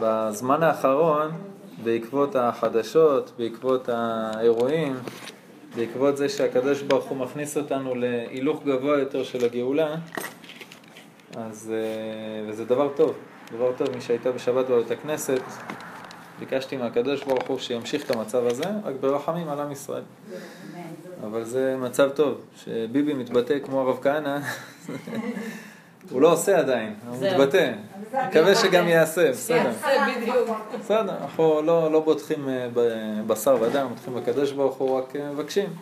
בזמן האחרון, בעקבות החדשות, בעקבות האירועים, בעקבות זה שהקדוש ברוך הוא מכניס אותנו להילוך גבוה יותר של הגאולה, אז, אה, וזה דבר טוב, דבר טוב, מי שהייתה בשבת בבית הכנסת, ביקשתי מהקדוש ברוך הוא שימשיך את המצב הזה, רק ברחמים על עם ישראל. אבל זה מצב טוב, שביבי מתבטא כמו הרב כהנא, הוא לא עושה עדיין, הוא מתבטא. מקווה שגם יעשה, בסדר. בסדר, אנחנו לא, לא בוטחים אה, בבשר ודם, בוטחים בקדוש ברוך הוא, רק אה, מבקשים.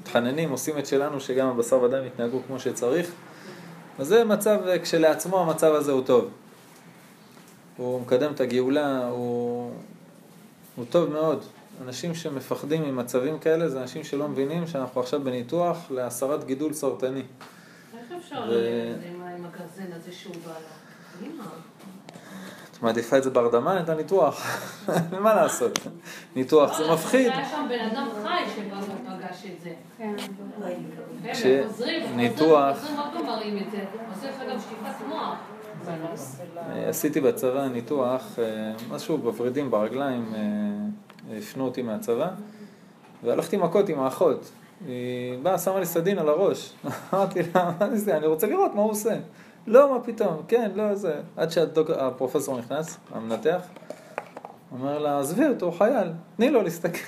מתחננים, עושים את שלנו, שגם הבשר ודם יתנהגו כמו שצריך. אז זה מצב, אה, כשלעצמו המצב הזה הוא טוב. הוא מקדם את הגאולה, הוא, הוא טוב מאוד. אנשים שמפחדים ממצבים כאלה זה אנשים שלא מבינים שאנחנו עכשיו בניתוח להסרת גידול סרטני. איך אפשר ללמד עם הגרזן הזה שהוא בא את מעדיפה את זה בהרדמה, את הניתוח? מה לעשות? ניתוח זה מפחיד. היה שם בן אדם חי שבא ופגש את זה. כן. ניתוח... חוזרים עוד פעם מראים את זה. עושה לך גם שטיפת מוח. עשיתי בצבא ניתוח, אה, משהו בוורידים ברגליים, אה, הפנו אותי מהצבא, והלכתי מכות עם האחות. היא באה, שמה לי סדין על הראש. אמרתי לה, מה זה, אני רוצה לראות מה הוא עושה. לא, מה פתאום, כן, לא, זה. עד שהפרופסור נכנס, המנתח, אומר לה, עזבי אותו, הוא חייל, תני לו להסתכל.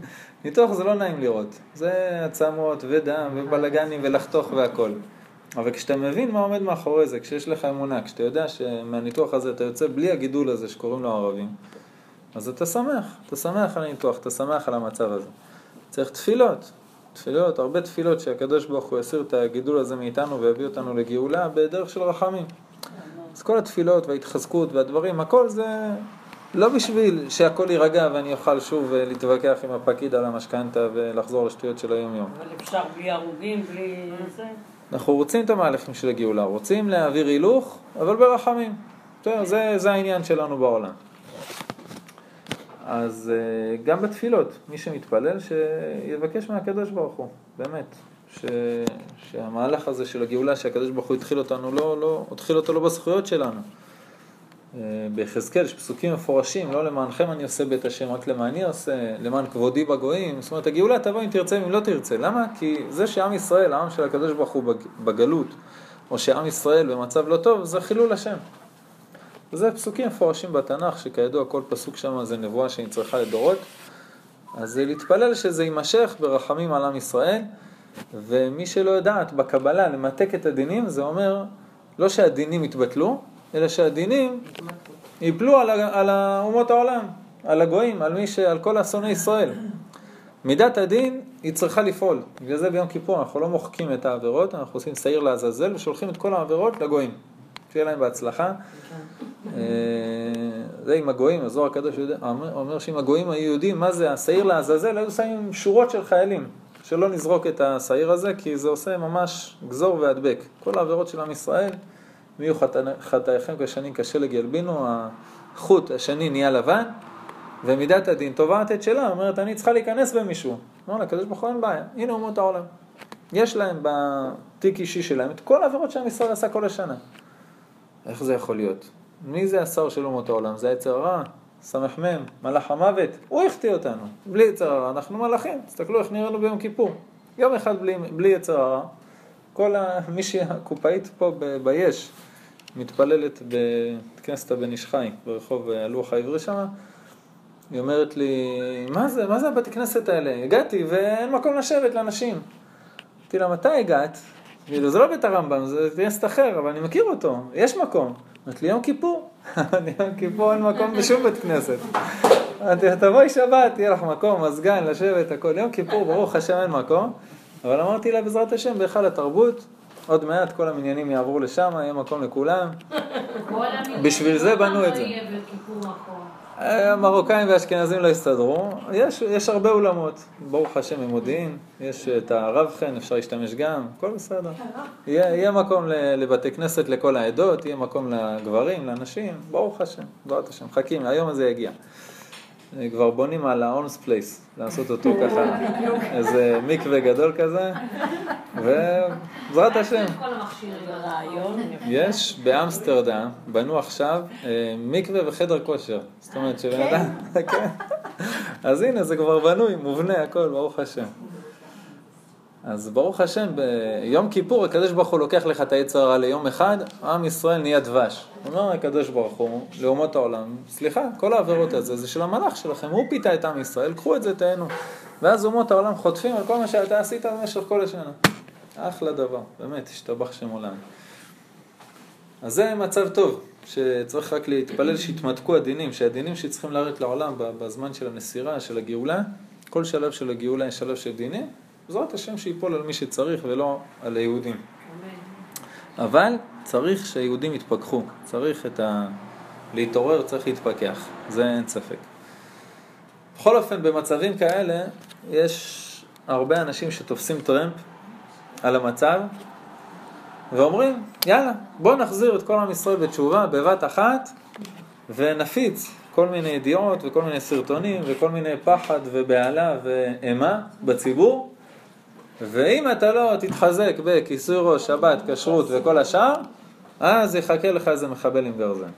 ניתוח זה לא נעים לראות. זה עצמות ודם ובלגנים ולחתוך והכל. אבל כשאתה מבין מה עומד מאחורי זה, כשיש לך אמונה, כשאתה יודע שמהניתוח הזה אתה יוצא בלי הגידול הזה שקוראים לו ערבים, אז אתה שמח, אתה שמח על הניתוח, אתה שמח על המצב הזה. צריך תפילות, תפילות, הרבה תפילות שהקדוש ברוך הוא יסיר את הגידול הזה מאיתנו ויביא אותנו לגאולה בדרך של רחמים. אז כל התפילות וההתחזקות והדברים, הכל זה לא בשביל שהכל יירגע ואני אוכל שוב אה, להתווכח עם הפקיד על המשכנתה ולחזור לשטויות של היום יום. אבל אפשר בלי הרוגים, בלי זה? אנחנו רוצים את המהלכים של הגאולה, רוצים להעביר הילוך, אבל ברחמים. זה, זה העניין שלנו בעולם. אז אה, גם בתפילות, מי שמתפלל שיבקש מהקדוש ברוך הוא, באמת. ש... שהמהלך הזה של הגאולה שהקדוש ברוך הוא התחיל אותנו, לא, לא, התחיל אותו לא בזכויות שלנו. אה, ביחזקאל יש פסוקים מפורשים, לא למענכם אני עושה בית השם, רק למעני עושה, למען כבודי בגויים. זאת אומרת, הגאולה תבוא אם תרצה ואם לא תרצה. למה? כי זה שעם ישראל, העם של הקדוש ברוך הוא בגלות, או שעם ישראל במצב לא טוב, זה חילול השם. זה פסוקים מפורשים בתנ"ך, שכידוע כל פסוק שם זה נבואה שנצרכה לדורות. אז להתפלל שזה יימשך ברחמים על עם ישראל, ומי שלא יודעת בקבלה למתק את הדינים, זה אומר לא שהדינים יתבטלו, אלא שהדינים ייפלו על, על אומות העולם, על הגויים, על, מי ש, על כל אסוני ישראל. מידת הדין היא צריכה לפעול. בגלל זה ביום כיפור אנחנו לא מוחקים את העבירות, אנחנו עושים שעיר לעזאזל ושולחים את כל העבירות לגויים. שיהיה להם בהצלחה. אה, זה עם הגויים, הזוהר הקדוש אומר שאם הגויים היו יודעים מה זה השעיר לעזאזל, היו שמים שורות של חיילים. שלא נזרוק את השעיר הזה, כי זה עושה ממש גזור והדבק. כל העבירות של עם ישראל, מי יהיו חטאיכם כשנים כשלג ילבינו, החוט השני נהיה לבן, ומידת הדין תובעת את שלה, אומרת אני צריכה להיכנס במישהו. אמר לה, הקדוש ברוך הוא אין בעיה, הנה אומות העולם. יש להם בתיק אישי שלהם את כל העבירות שעם ישראל עשה כל השנה. איך זה יכול להיות? מי זה השר של אומות העולם? זה היצר הרע, סמ"ם, מלאך המוות, הוא החטיא אותנו, בלי יצר הרע, אנחנו מלאכים, תסתכלו איך נראינו ביום כיפור. יום אחד בלי, בלי יצר הרע, כל ה... מישהי הקופאית פה ב... ביש, מתפללת בבית כנסת הבן איש חי, ברחוב הלוח העברי שם, היא אומרת לי, מה זה, מה זה הבתי כנסת האלה? הגעתי ואין מקום לשבת לאנשים. אמרתי לה, מתי הגעת? כאילו, זה לא בית הרמב"ם, זה כנסת אחר, אבל אני מכיר אותו, יש מקום. אמרתי לי, יום כיפור. יום כיפור אין מקום בשום בית כנסת. אמרתי לה, תבואי שבת, יהיה לך מקום, מזגן, לשבת, הכל. יום כיפור, ברוך השם, אין מקום. אבל אמרתי לה, בעזרת השם, בהיכל התרבות, עוד מעט כל המניינים יעברו לשם, יהיה מקום לכולם. בשביל זה בנו את זה. המרוקאים והאשכנזים לא הסתדרו, יש, יש הרבה אולמות, ברוך השם עם מודיעין, יש את הרב חן, אפשר להשתמש גם, הכל בסדר. יהיה, יהיה מקום לבתי כנסת לכל העדות, יהיה מקום לגברים, לנשים, ברוך השם, בעזרת השם, חכים, היום הזה יגיע. כבר בונים על ה-On's Place, לעשות אותו ככה, איזה מקווה גדול כזה, ובעזרת השם. יש באמסטרדם, בנו עכשיו אה, מקווה וחדר כושר. זאת אומרת שבן אדם, כן. אז הנה, זה כבר בנוי, מובנה, הכל, ברוך השם. אז ברוך השם, ביום כיפור הקדוש ברוך הוא לוקח לך את היצר הרע ליום אחד, עם ישראל נהיה דבש. אומר הקדוש ברוך הוא לאומות העולם, סליחה, כל העבירות הזה זה של המלאך שלכם, הוא פיתה את עם ישראל, קחו את זה, תהנו. ואז אומות העולם חוטפים על כל מה שאתה עשית במשך כל השנה. אחלה דבר, באמת, השתבח שם עולם. אז זה מצב טוב, שצריך רק להתפלל שיתמתקו הדינים, שהדינים שצריכים לרדת לעולם בזמן של הנסירה, של הגאולה, כל שלב של הגאולה יש שלב של דינים, בעזרת השם שיפול על מי שצריך ולא על היהודים. אבל צריך שהיהודים יתפכחו, צריך את ה... להתעורר, צריך להתפכח, זה אין ספק. בכל אופן, במצבים כאלה, יש הרבה אנשים שתופסים טרמפ על המצב, ואומרים, יאללה, בואו נחזיר את כל עם ישראל בתשובה בבת אחת, ונפיץ כל מיני ידיעות וכל מיני סרטונים וכל מיני פחד ובהלה ואימה בציבור, ואם אתה לא תתחזק בכיסוי ראש, שבת, כשרות וכל השאר, אז יחכה לך איזה מחבל עם גרזן.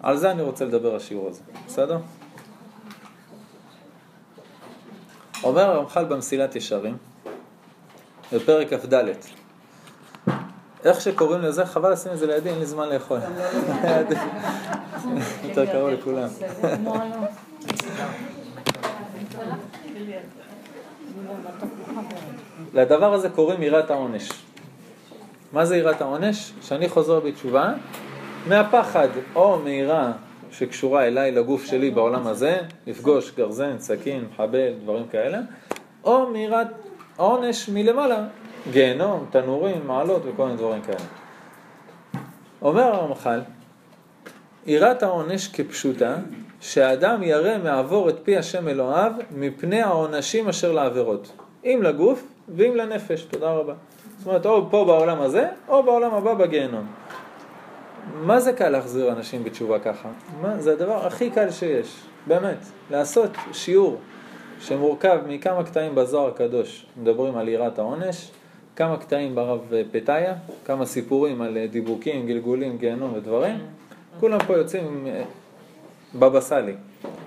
על זה אני רוצה לדבר השיעור הזה, בסדר? אומר הרמח"ל במסילת ישרים, בפרק כ"ד, איך שקוראים לזה, חבל לשים את זה לידי, אין לי זמן לאכול. יותר קרוב לכולם. לדבר הזה קוראים יראת העונש. מה זה יראת העונש? שאני חוזר בתשובה מהפחד או מיראה שקשורה אליי לגוף שלי בעולם הזה, לפגוש גרזן, סכין, מחבל, דברים כאלה, או מיראת העונש מלמעלה, גיהנום, תנורים, מעלות וכל מיני דברים כאלה. אומר הרמח"ל, יראת העונש כפשוטה, שהאדם ירא מעבור את פי השם אלוהיו מפני העונשים אשר לעבירות, אם לגוף ואם לנפש, תודה רבה. זאת אומרת, או פה בעולם הזה, או בעולם הבא בגיהנום. מה זה קל להחזיר אנשים בתשובה ככה? מה, זה הדבר הכי קל שיש, באמת. לעשות שיעור שמורכב מכמה קטעים בזוהר הקדוש, מדברים על יראת העונש, כמה קטעים ברב פתיה, כמה סיפורים על דיבוקים, גלגולים, גיהנום ודברים, כולם פה יוצאים עם אה, בבא סאלי.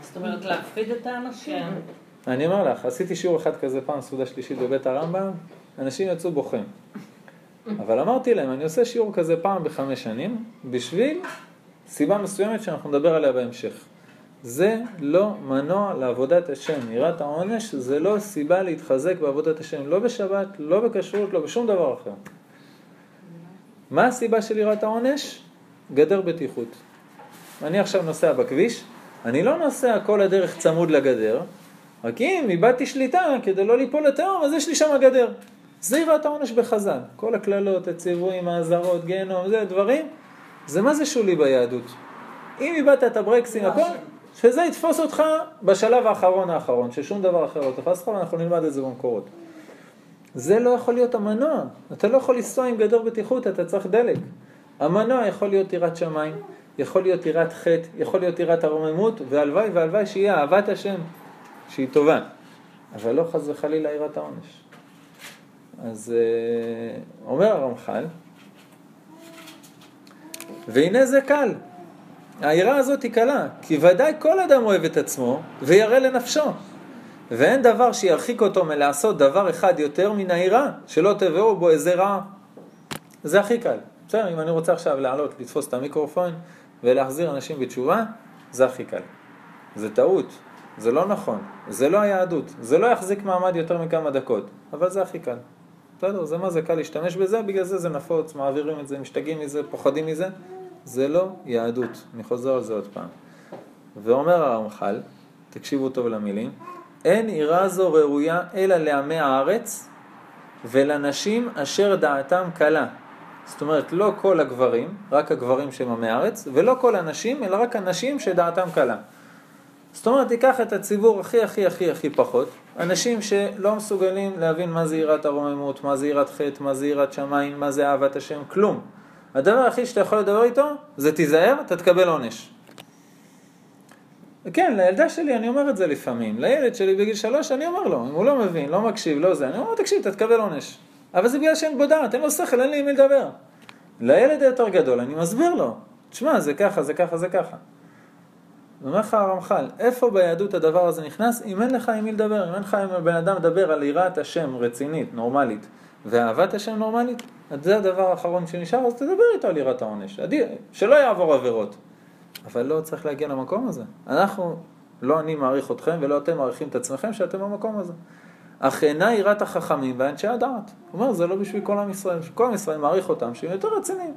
זאת אומרת, להפחיד את האנשים. אני אומר לך, עשיתי שיעור אחד כזה פעם, סעודה שלישית בבית הרמב"ם, אנשים יצאו בוכים. אבל אמרתי להם, אני עושה שיעור כזה פעם בחמש שנים, בשביל סיבה מסוימת שאנחנו נדבר עליה בהמשך. זה לא מנוע לעבודת השם. יראת העונש זה לא סיבה להתחזק בעבודת השם, לא בשבת, לא בכשרות, לא בשום דבר אחר. מה הסיבה של יראת העונש? גדר בטיחות. אני עכשיו נוסע בכביש, אני לא נוסע כל הדרך צמוד לגדר, רק אם איבדתי שליטה כדי לא ליפול לתהום, אז יש לי שם גדר. זה יראת העונש בחז"ל. כל הקללות, הציוויים, האזהרות, גיהנום, זה דברים, זה מה זה שולי ביהדות. אם איבדת את הברקסים, הכל, שזה יתפוס אותך בשלב האחרון האחרון, ששום דבר אחר לא תפס אותך, ואנחנו נלמד את זה במקורות. זה לא יכול להיות המנוע. אתה לא יכול לנסוע עם גדר בטיחות, אתה צריך דלק. המנוע יכול להיות יראת שמיים, יכול להיות יראת חטא, יכול להיות יראת הרוממות, והלוואי והלוואי שיהיה אהבת השם, שהיא טובה. אבל לא חס וחלילה יראת העונש. אז אה, אומר הרמח"ל, והנה זה קל. היראה הזאת היא קלה, כי ודאי כל אדם אוהב את עצמו וירא לנפשו. ואין דבר שירחיק אותו מלעשות דבר אחד יותר מן היראה, שלא תבואו בו איזה רע. זה הכי קל. בסדר, אם אני רוצה עכשיו לעלות, לתפוס את המיקרופון ולהחזיר אנשים בתשובה, זה הכי קל. זה טעות, זה לא נכון, זה לא היהדות, זה לא יחזיק מעמד יותר מכמה דקות, אבל זה הכי קל. בסדר, זה מה זה קל להשתמש בזה, בגלל זה זה נפוץ, מעבירים את זה, משתגעים מזה, פוחדים מזה. זה לא יהדות. אני חוזר על זה עוד פעם. ואומר הרמח"ל, תקשיבו טוב למילים, אין עירה זו ראויה אלא לעמי הארץ ולנשים אשר דעתם קלה. זאת אומרת, לא כל הגברים, רק הגברים שהם עמי הארץ, ולא כל הנשים, אלא רק הנשים שדעתם קלה. זאת אומרת, תיקח את הציבור הכי הכי הכי הכי פחות, אנשים שלא מסוגלים להבין מה זה יראת הרוממות, מה זה יראת חטא, מה זה יראת שמיים, מה זה אהבת השם, כלום. הדבר הכי שאתה יכול לדבר איתו זה תיזהר, אתה תקבל עונש. כן, לילדה שלי אני אומר את זה לפעמים. לילד שלי בגיל שלוש אני אומר לו, אם הוא לא מבין, לא מקשיב, לא זה, אני אומר לו, תקשיב, אתה תקבל עונש. אבל זה בגלל שאין בו דעת, אין לו שכל, אין לי עם מי לדבר. לילד היותר גדול, אני מסביר לו, תשמע, זה ככה, זה ככה, זה ככה. אומר לך הרמח"ל, איפה ביהדות הדבר הזה נכנס? אם אין לך עם מי לדבר, אם אין לך עם הבן אדם לדבר על יראת השם רצינית, נורמלית, ואהבת השם נורמלית, אז זה הדבר האחרון שנשאר, אז תדבר איתו על יראת העונש. שלא יעבור עבירות. אבל לא צריך להגיע למקום הזה. אנחנו, לא אני מעריך אתכם ולא אתם מעריכים את עצמכם שאתם במקום הזה. אך אינה יראת החכמים ואנשי הדעת. הוא אומר, זה לא בשביל כל עם ישראל, כל עם ישראל מעריך אותם שהם יותר רציניים.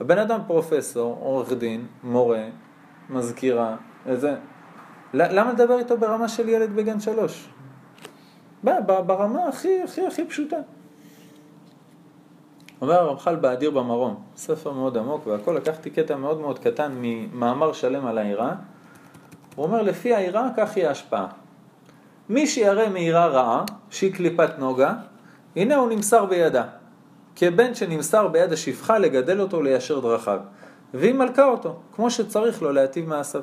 הבן אדם פרופסור, עורך דין, מורה, מזכירה, איזה... למה לדבר איתו ברמה של ילד בגן שלוש? ברמה הכי הכי הכי פשוטה. אומר הרמח"ל באדיר במרום, ספר מאוד עמוק והכל, לקחתי קטע מאוד מאוד קטן ממאמר שלם על העירה. הוא אומר, לפי העירה כך היא ההשפעה. מי שירא מעירה רעה, שהיא קליפת נוגה, הנה הוא נמסר בידה. כבן שנמסר ביד השפחה לגדל אותו וליישר דרכיו. והיא מלכה אותו, כמו שצריך לו להטיב מעשיו.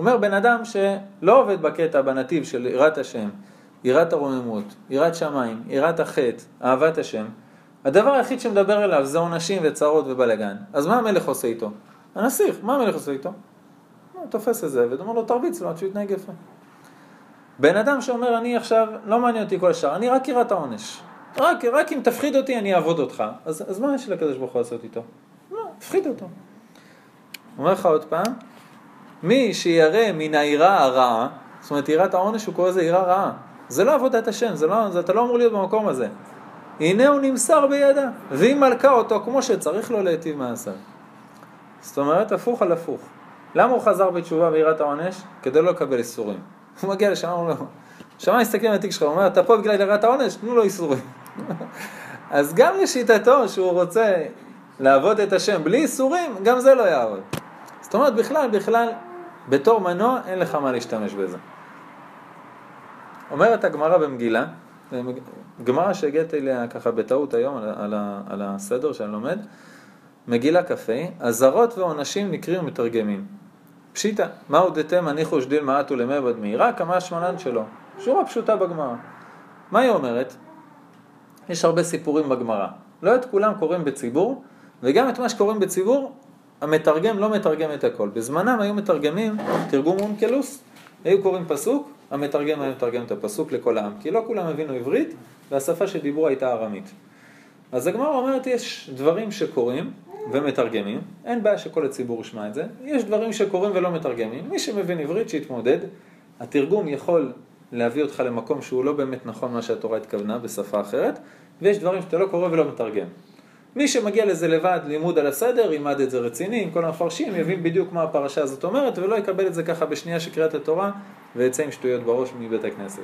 אומר בן אדם שלא עובד בקטע, בנתיב של יראת השם, יראת הרוממות, יראת שמיים, יראת החטא, אהבת השם, הדבר היחיד שמדבר אליו זה עונשים וצרות ובלאגן. אז מה המלך עושה איתו? הנסיך, מה המלך עושה איתו? הוא תופס את זה ואומר לו תרביץ לו עד שהוא יתנהג יפה. בן אדם שאומר אני עכשיו, לא מעניין אותי כל השאר, אני רק יראת העונש. רק, רק אם תפחיד אותי אני אעבוד אותך. אז, אז מה יש לקדוש ברוך הוא לעשות איתו? לא, תפחיד אותו. אומר לך עוד פעם, מי שירא מן העירה הרעה, זאת אומרת עירת העונש הוא קורא לזה עירה רעה. זה לא עבודת השם, זה לא, זה, אתה לא אמור להיות במקום הזה. הנה הוא נמסר בידה, והיא מלכה אותו כמו שצריך לו להיטיב מעשיו. זאת אומרת, הפוך על הפוך. למה הוא חזר בתשובה ויראת העונש? כדי לא לקבל איסורים. הוא מגיע לשם, הוא לו, שמע מסתכל על התיק שלך, הוא אומר, אתה פה בגלל יראת העונש? תנו לו איסורים. אז גם לשיטתו שהוא רוצה לעבוד את השם בלי איסורים, גם זה לא יעבוד. זאת אומרת, בכלל, בכלל, בתור מנוע אין לך מה להשתמש בזה. אומרת הגמרא במגילה, גמרא שהגעתי אליה ככה בטעות היום על, על, על הסדר שאני לומד, מגילה כ"ה, אזהרות ועונשים נקרים ומתרגמים. פשיטא, מהו דתם הניחו שדיל מעט ולמעבד מהירה, כמה השמנן שלו. שורה פשוטה בגמרא. מה היא אומרת? יש הרבה סיפורים בגמרא. לא את כולם קוראים בציבור, וגם את מה שקוראים בציבור, המתרגם לא מתרגם את הכל. בזמנם היו מתרגמים תרגום אונקלוס, היו קוראים פסוק, המתרגם היה מתרגם את הפסוק לכל העם, כי לא כולם הבינו עברית, והשפה שדיברו הייתה ארמית. אז הגמרא אומרת, יש דברים שקורים ומתרגמים, אין בעיה שכל הציבור ישמע את זה, יש דברים שקורים ולא מתרגמים, מי שמבין עברית שיתמודד, התרגום יכול להביא אותך למקום שהוא לא באמת נכון מה שהתורה התכוונה בשפה אחרת, ויש דברים שאתה לא קורא ולא מתרגם. מי שמגיע לזה לבד, לימוד על הסדר, ילמד את זה רציני, עם כל המפרשים, יבין בדיוק מה הפרשה הזאת אומרת, ולא יקבל את זה ככה בשנייה של קריאת התורה, ויצא עם שטויות בראש מבית הכנסת.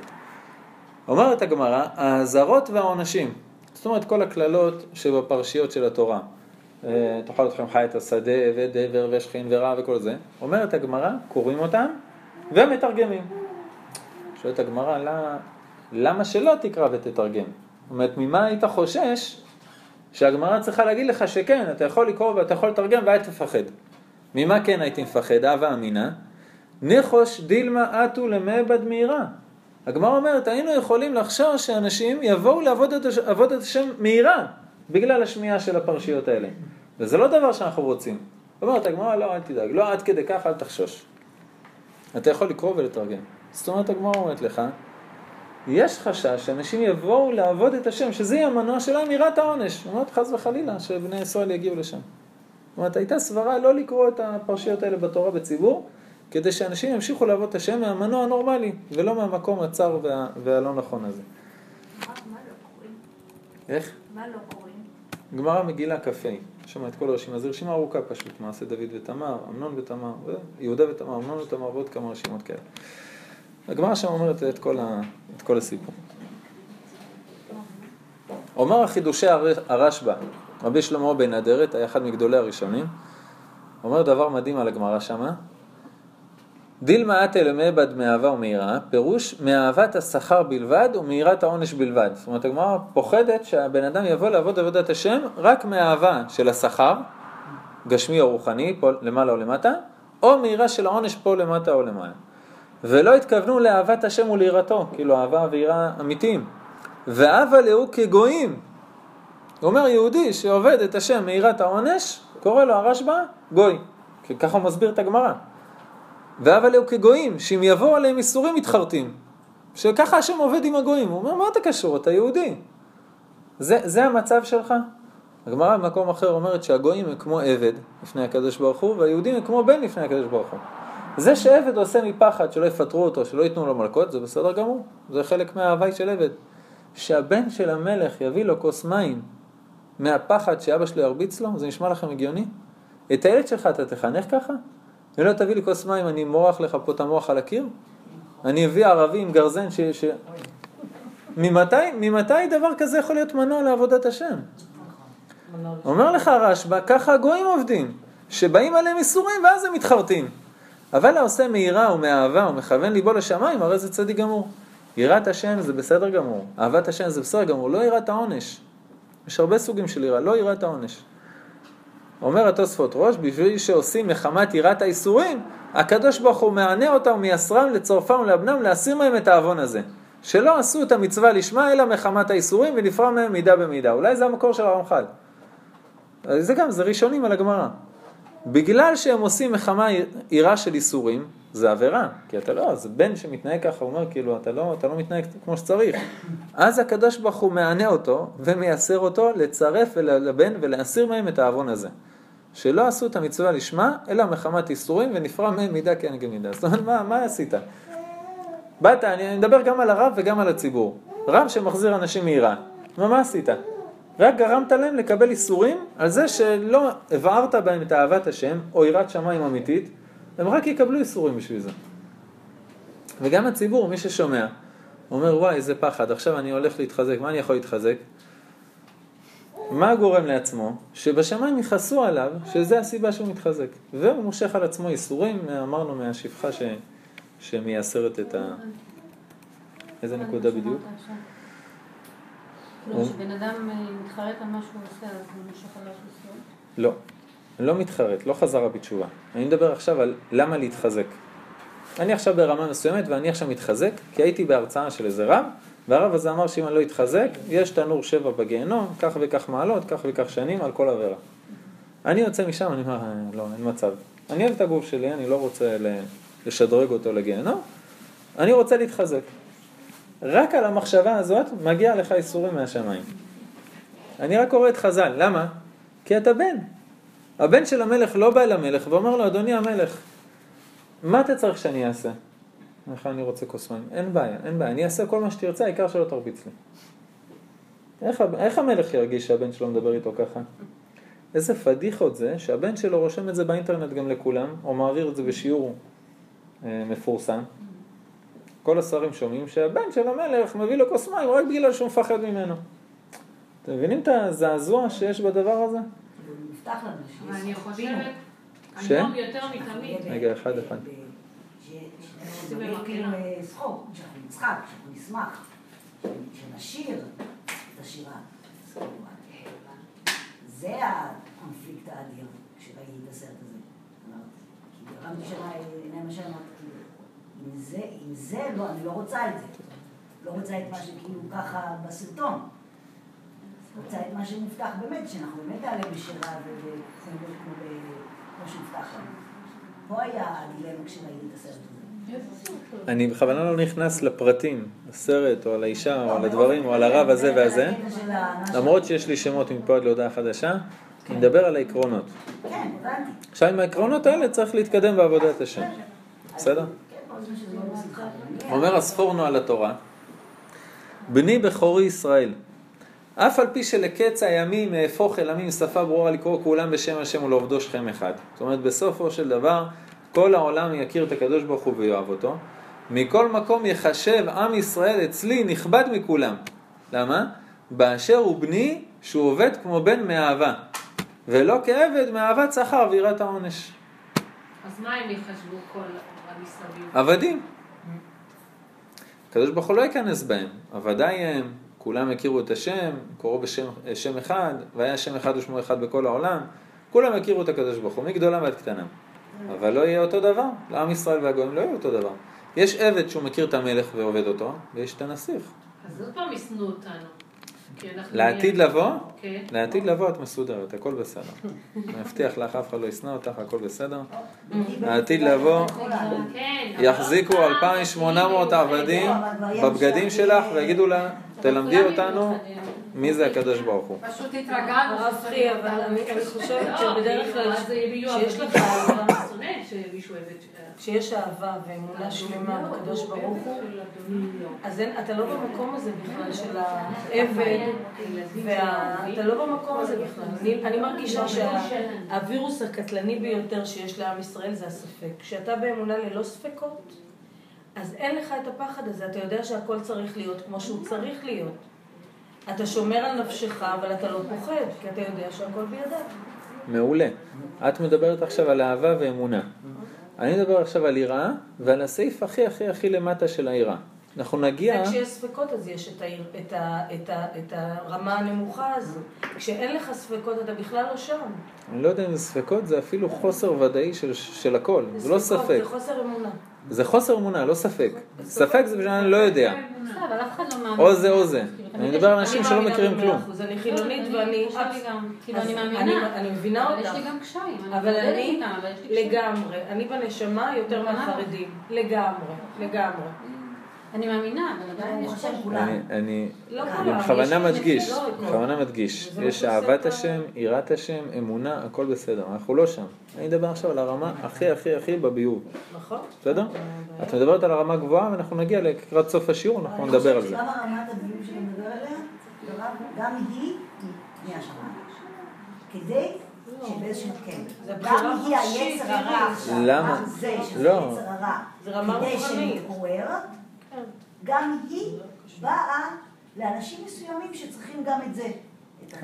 אומרת הגמרא, האזהרות והעונשים, זאת אומרת כל הקללות שבפרשיות של התורה, אה, תאכל אתכם חי את השדה ודבר ושכין ורע וכל זה, אומרת הגמרא, קוראים אותם ומתרגמים. שואלת הגמרא, למה שלא תקרא ותתרגם? זאת אומרת, ממה היית חושש שהגמרא צריכה להגיד לך שכן, אתה יכול לקרוא ואתה יכול לתרגם ואל תפחד. ממה כן הייתי מפחד? אהבה אמינה. נחוש דילמה אטו למעבד מהירה. הגמרא אומרת, היינו יכולים לחשוב שאנשים יבואו לעבוד את, לעבוד את השם מהירה, בגלל השמיעה של הפרשיות האלה. וזה לא דבר שאנחנו רוצים. אומרת הגמרא, לא, אל תדאג, לא עד כדי כך, אל תחשוש. אתה יכול לקרוא ולתרגם. זאת אומרת, הגמרא אומרת לך, יש חשש שאנשים יבואו לעבוד את השם, שזה יהיה המנוע שלהם יראת העונש. אומרת, חס וחלילה, שבני ישראל יגיעו לשם. זאת אומרת, הייתה סברה לא לקרוא את הפרשיות האלה בתורה בציבור, כדי שאנשים ימשיכו לעבוד את השם מהמנוע הנורמלי, ולא מהמקום הצר וה, והלא נכון הזה. איך? מה לא קוראים? גמרא מגילה כ"ה, יש שם את כל הרשימה, זו רשימה ארוכה פשוט, מעשה דוד ותמר, אמנון ותמר, יהודה ותמר, אמנון ותמר ועוד כמה רשימות כאלה. הגמרא שם אומרת את כל, ה, את כל הסיפור. אומר החידושי הרשב"א, רבי שלמה בן אדרת, היה אחד מגדולי הראשונים, אומר דבר מדהים על הגמרא שמה, דילמה אתא למעבד מאהבה ומיראה, פירוש מאהבת השכר בלבד ומיראת העונש בלבד. זאת אומרת, הגמרא פוחדת שהבן אדם יבוא לעבוד עבודת השם רק מאהבה של השכר, גשמי או רוחני, פה למעלה או למטה, או מיראה של העונש פה למטה או למעלה. ולא התכוונו לאהבת השם וליראתו, כאילו אהבה ויראה אמיתיים. ואבה להו כגויים. הוא אומר יהודי שעובד את השם מיראת העונש, קורא לו הרשב"א גוי. ככה הוא מסביר את הגמרא. ואבה להו כגויים, שאם יבואו עליהם איסורים מתחרטים. שככה השם עובד עם הגויים. הוא אומר, מה אתה קשור? אתה יהודי. זה, זה המצב שלך? הגמרא במקום אחר אומרת שהגויים הם כמו עבד לפני הקדוש ברוך הוא, והיהודים הם כמו בן לפני הקדוש ברוך הוא. זה שעבד עושה מפחד שלא יפטרו אותו, שלא ייתנו לו מלכות, זה בסדר גמור. זה חלק מההוואי של עבד. שהבן של המלך יביא לו כוס מים מהפחד שאבא שלו ירביץ לו, זה נשמע לכם הגיוני? את הילד שלך אתה תחנך ככה? ולא תביא לי כוס מים, אני מורח לך פה את המוח על הקיר? אני אביא ערבי עם גרזן ש... ש... ממתי, ממתי דבר כזה יכול להיות מנוע לעבודת השם? אומר לך הרשב"א, ככה הגויים עובדים, שבאים עליהם איסורים ואז הם מתחרטים. אבל העושה מיראה ומאהבה ומכוון ליבו לשמיים, הרי זה צדיק גמור. יראת השם זה בסדר גמור, אהבת השם זה בסדר גמור, לא יראת העונש. יש הרבה סוגים של יראה, לא יראת העונש. אומר התוספות ראש, בשביל שעושים מחמת יראת האיסורים, הקדוש ברוך הוא מענה אותם ומייסרם לצורפם ולאבנם להסיר מהם את העוון הזה. שלא עשו את המצווה לשמה אלא מחמת האיסורים ונפרע מהם מידה במידה. אולי זה המקור של הרמח"ל. זה גם, זה ראשונים על הגמרא. בגלל שהם עושים מחמה יראה של איסורים, זה עבירה, כי אתה לא, זה בן שמתנהג ככה, הוא אומר כאילו, אתה לא, אתה לא מתנהג כמו שצריך. אז הקדוש ברוך הוא מענה אותו ומייסר אותו לצרף לבן ולהסיר מהם את העוון הזה. שלא עשו את המצווה לשמה, אלא מחמת איסורים ונפרע מהם מידה כנגד מידה. זאת אומרת, מה, מה עשית? באת, אני מדבר גם על הרב וגם על הציבור. רב שמחזיר אנשים מיראה. מה, מה עשית? רק גרמת להם לקבל איסורים על זה שלא הבערת בהם את אהבת השם, או יראת שמיים אמיתית, הם רק יקבלו איסורים בשביל זה. וגם הציבור, מי ששומע, אומר וואי איזה פחד, עכשיו אני הולך להתחזק, מה אני יכול להתחזק? מה גורם לעצמו? שבשמיים יכעסו עליו, שזה הסיבה שהוא מתחזק. והוא מושך על עצמו איסורים, אמרנו מהשפחה ש... שמייסרת את ה... איזה נקודה בדיוק? כאילו כשבן אדם אה, מתחרט על מה שהוא עושה, אז הוא מושך עליו איסור? לא, לא מתחרט, לא חזרה בתשובה. אני מדבר עכשיו על למה להתחזק. אני עכשיו ברמה מסוימת ואני עכשיו מתחזק, כי הייתי בהרצאה של איזה רב, והרב הזה אמר שאם אני לא אתחזק, יש תנור שבע בגיהנום, כך וכך מעלות, כך וכך שנים, על כל עבירה. אני יוצא משם, אני אומר, "אה, לא, אין מצב. אני אוהב את הגוף שלי, אני לא רוצה לשדרג אותו לגיהנום, אני רוצה להתחזק. רק על המחשבה הזאת מגיע לך איסורים מהשמיים. אני רק קורא את חז"ל, למה? כי אתה בן. הבן של המלך לא בא אל המלך ואומר לו, אדוני המלך, מה אתה צריך שאני אעשה? לך, אני רוצה כוס מים. אין בעיה, אין בעיה, אני אעשה כל מה שתרצה, העיקר שלא תרביץ לי. איך, איך המלך ירגיש שהבן שלו מדבר איתו ככה? איזה פדיחות זה שהבן שלו רושם את זה באינטרנט גם לכולם, או מעביר את זה בשיעור אה, מפורסם. כל השרים שומעים שהבן של המלך מביא לו כוס מים רק בגלל שהוא מפחד ממנו. אתם מבינים את הזעזוע שיש בדבר הזה? אני חושבת, ש? היום יותר מתמיד, רגע, אחד אחד. זה הקונפליקט האדיר כשראיתי את הסרט הזה. כי הרמתי שנה עיניים השם, אמרתי, אם זה, אם זה לא, אני לא רוצה את זה. לא רוצה את מה שכאילו ככה בסרטון. רוצה את מה שמובטח באמת, שאנחנו באמת נעלה בשירה וכמו כמו שהובטח לנו. פה היה הדילמה כשראיתי את הסרט הזה. אני בכוונה לא נכנס לפרטים, לסרט או על האישה או על הדברים או על הרב הזה והזה, למרות שיש לי שמות מפה עד להודעה חדשה, אני מדבר על העקרונות. כן, הבנתי. עכשיו עם העקרונות האלה צריך להתקדם בעבודת השם, בסדר? כן, כל זמן שזה לא בשמחה. אומר הספורנו על התורה, בני בכורי ישראל, אף על פי שלקץ הימים אהפוך אל עמים שפה ברורה לקרוא כולם בשם השם ולעובדו שכם אחד. זאת אומרת בסופו של דבר כל העולם יכיר את הקדוש ברוך הוא ויאהב אותו. מכל מקום יחשב עם ישראל אצלי נכבד מכולם. למה? באשר הוא בני שהוא עובד כמו בן מאהבה. ולא כעבד מאהבת שכר ויראת העונש. אז מה הם יחשבו כל המסביב? עבדים. הקדוש ברוך הוא לא ייכנס בהם, עבדיי הם, כולם הכירו את השם, קראו בשם שם אחד, והיה שם אחד ושמו אחד בכל העולם, כולם הכירו את הקדוש ברוך הוא, מגדולם ועד קטנם. אבל לא יהיה אותו דבר. לעם ישראל והגויים לא יהיה אותו דבר. יש עבד שהוא מכיר את המלך ועובד אותו, ויש את הנסיך. אז עוד פעם ישנאו אותנו. לעתיד לבוא, כן. לעתיד לבוא את מסודרת, הכל בסדר. אני מבטיח לך, אף אחד לא ישנא אותך, הכל בסדר. העתיד לבוא, כן. יחזיקו אבל 2,800 כאילו, עבדים בבגדים שלך ויגידו לה, תלמדי אותנו מי זה הקדוש ברוך הוא. פשוט התרגלנו. הרב פרי, אבל אני חושבת לא, שבדרך כלל אז יהיו כשיש עבדים לך אהבה, שונא שמישהו אוהב את... כשיש אהבה ואמונה שלמה בקדוש ברוך הוא, אז אין, אתה לא במקום הזה בכלל של העבד, ואתה לא במקום הזה בכלל. אני מרגישה שהווירוס הקטלני ביותר שיש לעם ישראל זה הספק. כשאתה באמונה ללא ספקות, אז אין לך את הפחד הזה, אתה יודע שהכל צריך להיות כמו שהוא צריך להיות. אתה שומר על נפשך, אבל אתה לא פוחד, כי אתה יודע שהכל בידיו. מעולה. את מדברת עכשיו על אהבה ואמונה. אני מדבר עכשיו על יראה ועל הסעיף הכי הכי הכי למטה של היראה. אנחנו נגיע... וכשיש ספקות אז יש את, העיר, את, ה, את, ה, את הרמה הנמוכה הזו. כשאין לך ספקות אתה בכלל לא שם. אני לא יודע אם זה ספקות, זה אפילו חוסר ודאי של, של הכל. זה לא ספקות, ספק. זה חוסר אמונה. זה חוסר אמונה, לא ספק. ספק זה בגלל אני לא יודע. לא. או זה או זה. אני מדבר על אנשים שלא מכירים כלום. אני חילונית ואני... לי גם, כאילו, אז אני אני- מאמינה. אני מבינה אבל יש אותך. לי גם קשיים. אני אבל אני. לגמרי, אני בנשמה יותר. מהחרדים. לגמרי, לגמרי. אני מאמינה, אבל עדיין יש. כולם. אני, אני, לא אני בכוונה מדגיש, בכוונה מדגיש, וזה יש אהבת השם, יראת השם, אמונה, הכל בסדר, אנחנו לא שם. אני מדבר עכשיו על הרמה הכי הכי הכי בביוב, נכון? בסדר? את מדברת על הרמה גבוהה ואנחנו נגיע לקראת סוף השיעור, אנחנו אני נדבר על חושבת זה. שגם הרמת הביוב שאתה מדבר עליה, גם- גם היא מהשמיים. כדי שבאיזשהו כן. גם היא היצר הרע עכשיו? גם זה שזה לא. יצר הרע, כדי. שנתעורר, גם היא באה לאנשים מסוימים שצריכים גם את זה.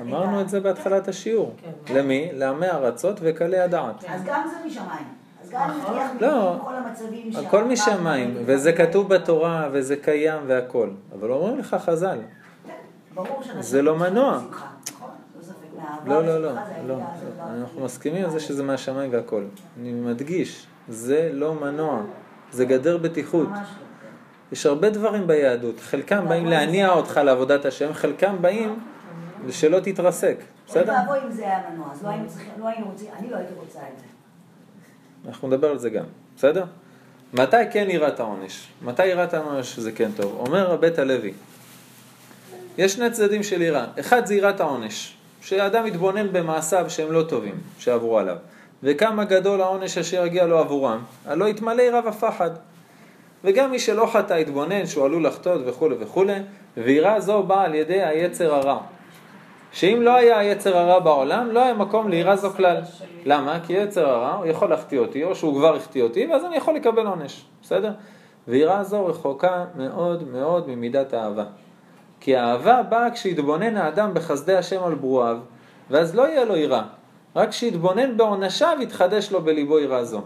אמרנו את זה בהתחלת השיעור. כן. למי? לעמי ארצות וקלי הדעת. אז גם זה משמיים. אז גם אם נכון. לא. הכל משמיים, אמר, וזה כתוב בתורה, וזה קיים והכל. אבל אומרים לך חז"ל, שאנשים זה לא מנוע. נכון? לא לא, לא, לא, לא. אנחנו מסכימים על זה שזה מהשמיים והכל. אני מדגיש, זה לא מנוע, זה גדר בטיחות. ממש לא. יש הרבה דברים ביהדות, חלקם באים להניע אותך לעבודת השם, חלקם באים שלא תתרסק, אוי בסדר? ואבוי אם זה היה מנוע, אז לא היינו צריכים, לא היינו רוצים, אני לא הייתי רוצה את זה. אנחנו נדבר על זה גם, בסדר? מתי כן יראת העונש? מתי יראת העונש זה כן טוב? אומר בית הלוי, יש שני צדדים של יראה, אחד זה יראת העונש, שאדם מתבונן במעשיו שהם לא טובים, שעברו עליו, וכמה גדול העונש אשר יגיע לו עבורם, הלא יתמלא יראה ופחד. וגם מי שלא חטא יתבונן שהוא עלול לחטות וכולי וכולי, ויראה זו באה על ידי היצר הרע. שאם לא היה היצר הרע בעולם, לא היה מקום ליראה זו כלל. למה? כי יצר הרע, הוא יכול להחטיא אותי, או שהוא כבר החטיא אותי, ואז אני יכול לקבל עונש, בסדר? ויראה זו רחוקה מאוד מאוד ממידת האהבה. כי האהבה באה כשיתבונן האדם בחסדי השם על ברואיו, ואז לא יהיה לו יראה. רק כשיתבונן בעונשיו יתחדש לו בליבו יראה זו.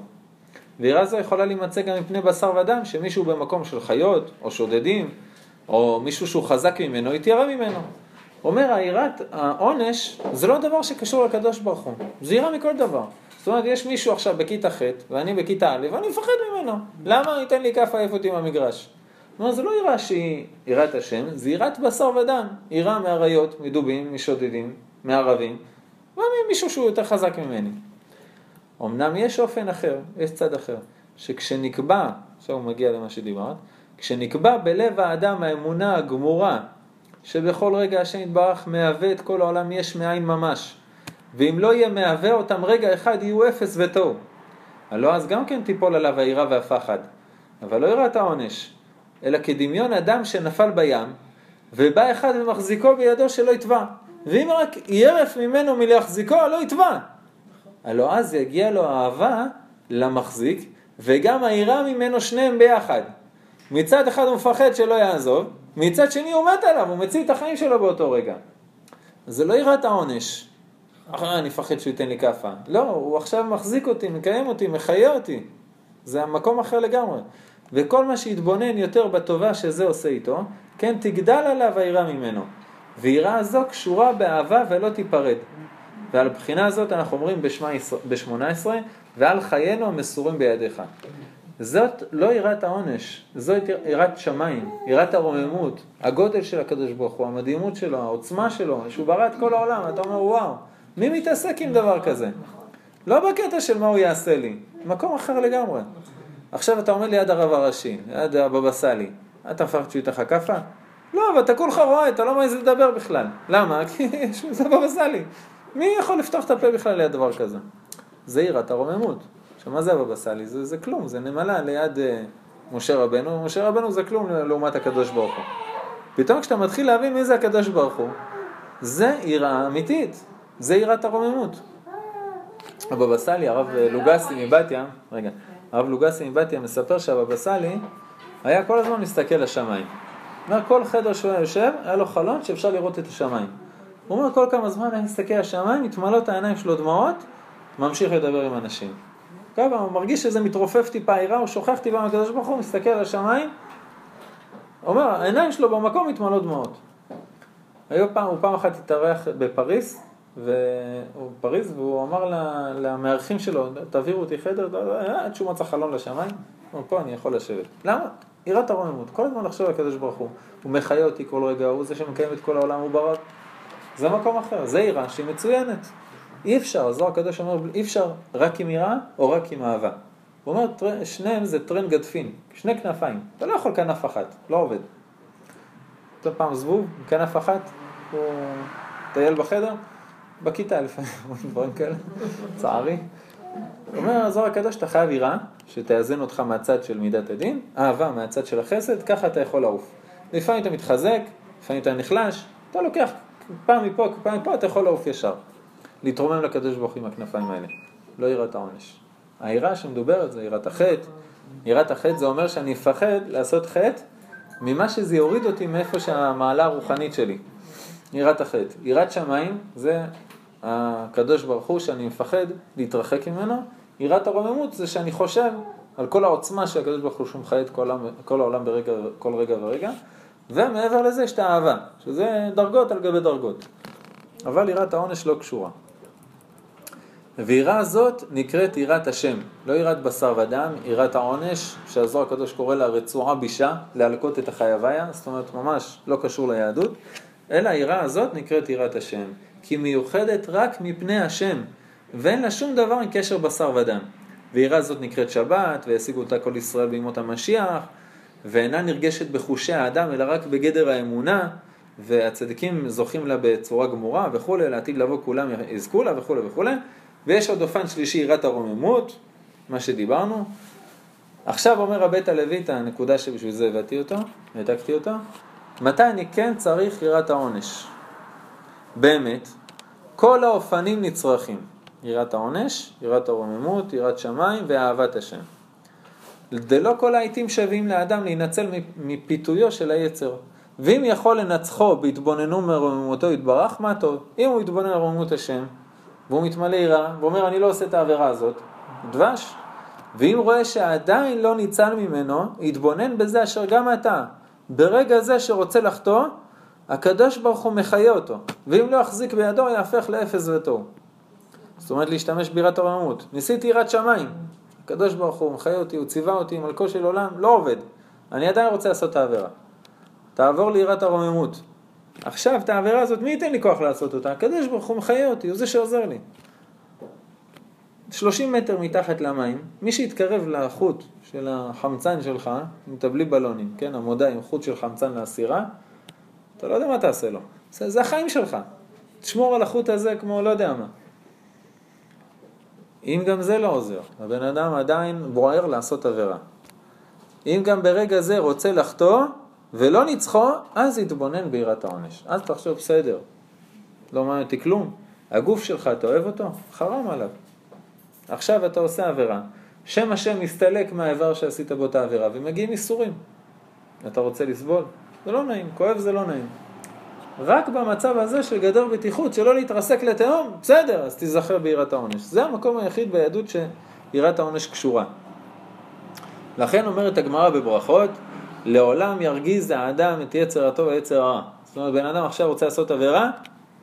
ויראה זו יכולה להימצא גם מפני בשר ודם, שמישהו במקום של חיות, או שודדים, או מישהו שהוא חזק ממנו, יתיירא ממנו. אומר, היראת העונש זה לא דבר שקשור לקדוש ברוך הוא, זה יראה מכל דבר. זאת אומרת, יש מישהו עכשיו בכיתה ח' ואני בכיתה א' ואני מפחד ממנו. למה ייתן לי כף העיף אותי מהמגרש? כלומר, זה לא יראה שהיא יראת השם, זה יראת בשר ודם. יראה מאריות, מדובים, משודדים, מערבים, ומישהו שהוא יותר חזק ממני. אמנם יש אופן אחר, יש צד אחר, שכשנקבע, עכשיו הוא מגיע למה שדיברת, כשנקבע בלב האדם האמונה הגמורה, שבכל רגע השם יתברך מהווה את כל העולם יש מאין ממש, ואם לא יהיה מהווה אותם רגע אחד יהיו אפס ותוהו. הלא אז גם כן תיפול עליו היראה והפחד, אבל לא יראת העונש, אלא כדמיון אדם שנפל בים, ובא אחד ומחזיקו בידו שלא יטבע, ואם רק ירף ממנו מלהחזיקו, לא יטבע. הלא אז יגיע לו אהבה למחזיק, וגם היראה ממנו שניהם ביחד. מצד אחד הוא מפחד שלא יעזוב, מצד שני הוא מת עליו, הוא מציל את החיים שלו באותו רגע. זה לא יראת העונש. אחרי אני מפחד שהוא ייתן לי כאפה. לא, הוא עכשיו מחזיק אותי, מקיים אותי, מחיה אותי. זה המקום אחר לגמרי. וכל מה שיתבונן יותר בטובה שזה עושה איתו, כן תגדל עליו היראה ממנו. ויראה זו קשורה באהבה ולא תיפרד. ועל בחינה הזאת אנחנו אומרים ב-18, ועל חיינו המסורים בידיך. זאת לא יראת העונש, זאת יראת שמיים, יראת הרוממות, הגודל של הקדוש ברוך הוא, המדהימות שלו, העוצמה שלו, שהוא ברא את כל העולם, אתה אומר וואו, מי מתעסק עם דבר כזה? לא בקטע של מה הוא יעשה לי, מקום אחר לגמרי. עכשיו אתה עומד ליד הרב הראשי, ליד הבבא סאלי, אתה מפחד שהוא איתך כאפה? לא, אבל אתה כולך רואה, אתה לא מעז לדבר בכלל. למה? כי זה בבא סאלי. מי יכול לפתוח את הפה בכלל ליד דבר כזה? זה יראת הרוממות. עכשיו, מה זה הבבא סאלי? זה, זה כלום, זה נמלה ליד uh, משה רבנו, משה רבנו זה כלום לעומת הקדוש ברוך הוא. פתאום כשאתה מתחיל להבין מי זה הקדוש ברוך הוא, זה יראה אמיתית, זה יראת הרוממות. הבבא סאלי, הרב לוגסי מבת ים, רגע, הרב לוגסי מבת ים מספר שהבבא סאלי היה כל הזמן מסתכל לשמיים. כל חדר שהוא היה יושב, היה לו חלון שאפשר לראות את השמיים. הוא אומר, כל כמה זמן היה מסתכל לשמיים, מתמלאות העיניים שלו דמעות, ממשיך לדבר עם אנשים. ככה, הוא מרגיש שזה מתרופף טיפה עירה, הוא שוכח טיפה מהקדוש ברוך הוא, מסתכל על השמיים, אומר, העיניים שלו במקום מתמלאות דמעות. היו פעם, הוא פעם אחת התארח בפריז, והוא בפריז, והוא אמר למארחים שלו, תעבירו אותי חדר, עד שהוא מצא חלון לשמיים, הוא פה אני יכול לשבת. למה? יראת הרוממות, כל הזמן לחשוב על הקדוש ברוך הוא, הוא מחיה אותי כל רגע, הוא זה שמקיים את כל העולם, הוא ברא. זה מקום אחר, זה יראה שהיא מצוינת. אי אפשר, הזוהר הקדוש אומר, אי אפשר רק עם יראה או רק עם אהבה. הוא אומר, שניהם זה טרן גדפין, שני כנפיים. אתה לא יכול כנף אחת, לא עובד. אתה פעם זבוב עם כנף אחת, הוא טייל בחדר, בכיתה לפעמים, דברים כאלה, צערי. אומר הזוהר הקדוש, אתה חייב יראה, שתאזן אותך מהצד של מידת הדין, אהבה מהצד של החסד, ככה אתה יכול לעוף. לפעמים אתה מתחזק, לפעמים אתה נחלש, אתה לוקח פעם מפה, פעם מפה, אתה יכול לעוף ישר. להתרומם לקדוש ברוך הוא עם הכנפיים האלה. לא יראת העונש. היראה שמדוברת זה יראת החטא. יראת החטא זה אומר שאני אפחד לעשות חטא ממה שזה יוריד אותי מאיפה שהמעלה הרוחנית שלי. יראת החטא. יראת שמיים זה הקדוש ברוך הוא שאני מפחד להתרחק ממנו. יראת הרוממות זה שאני חושב על כל העוצמה של הקדוש ברוך הוא שהוא מחיה את כל העולם ברגע, כל רגע ורגע. ומעבר לזה יש את האהבה, שזה דרגות על גבי דרגות. אבל יראת העונש לא קשורה. ויראה הזאת נקראת יראת השם, לא יראת בשר ודם, יראת העונש, שהזוהר הקדוש קורא לה רצועה בישה, להלקות את החייביה, זאת אומרת ממש לא קשור ליהדות, אלא היראה הזאת נקראת יראת השם, כי מיוחדת רק מפני השם, ואין לה שום דבר עם קשר בשר ודם. ויראה זאת נקראת שבת, וישיגו אותה כל ישראל בימות המשיח, ואינה נרגשת בחושי האדם, אלא רק בגדר האמונה, והצדיקים זוכים לה בצורה גמורה וכולי, לעתיד לבוא כולם יזכו לה וכולי וכולי. ויש עוד אופן שלישי, יראת הרוממות, מה שדיברנו. עכשיו אומר הבית הלוי הנקודה שבשביל זה הבאתי אותו, העתקתי אותו. מתי אני כן צריך יראת העונש? באמת, כל האופנים נצרכים. יראת העונש, יראת הרוממות, יראת שמיים ואהבת השם. דלא כל העיתים שווים לאדם להינצל מפיתויו של היצר. ואם יכול לנצחו בהתבוננו מרוממותו יתברך, מה טוב. אם הוא יתבונן על רוממות השם, והוא מתמלא יראה, ואומר אני לא עושה את העבירה הזאת, דבש. ואם רואה שעדיין לא ניצל ממנו, יתבונן בזה אשר גם אתה, ברגע זה שרוצה לחטוא, הקדוש ברוך הוא מחיה אותו, ואם לא יחזיק בידו, יהפך לאפס ותוהו. זאת אומרת להשתמש ביראת הרוממות. ניסיתי יראת שמיים, הקדוש ברוך הוא מחיה אותי, הוא ציווה אותי, מלכו של עולם, לא עובד. אני עדיין רוצה לעשות את העבירה. תעבור ליראת הרוממות. עכשיו, את העבירה הזאת, מי ייתן לי כוח לעשות אותה? הקדוש ברוך הוא מחיה אותי, הוא זה שעוזר לי. 30 מטר מתחת למים, מי שיתקרב לחוט של החמצן שלך, אם אתה בלי בלונים, כן, עמודה עם חוט של חמצן לאסירה, אתה לא יודע מה תעשה לו. זה, זה החיים שלך. תשמור על החוט הזה כמו לא יודע מה. אם גם זה לא עוזר, הבן אדם עדיין בוער לעשות עבירה. אם גם ברגע זה רוצה לחטוא ולא ניצחו, אז יתבונן ביראת העונש. אז תחשוב, בסדר, לא מעניין אותי כלום. הגוף שלך, אתה אוהב אותו? חרם עליו. עכשיו אתה עושה עבירה. שם השם מסתלק מהאיבר שעשית בו את העבירה, ומגיעים איסורים. אתה רוצה לסבול? זה לא נעים, כואב זה לא נעים. רק במצב הזה של גדר בטיחות, שלא להתרסק לתהום, בסדר, אז תיזכר ביראת העונש. זה המקום היחיד ביהדות שיראת העונש קשורה. לכן אומרת הגמרא בברכות, לעולם ירגיז האדם את יצר הטוב ויצר הרע. זאת אומרת, בן אדם עכשיו רוצה לעשות עבירה,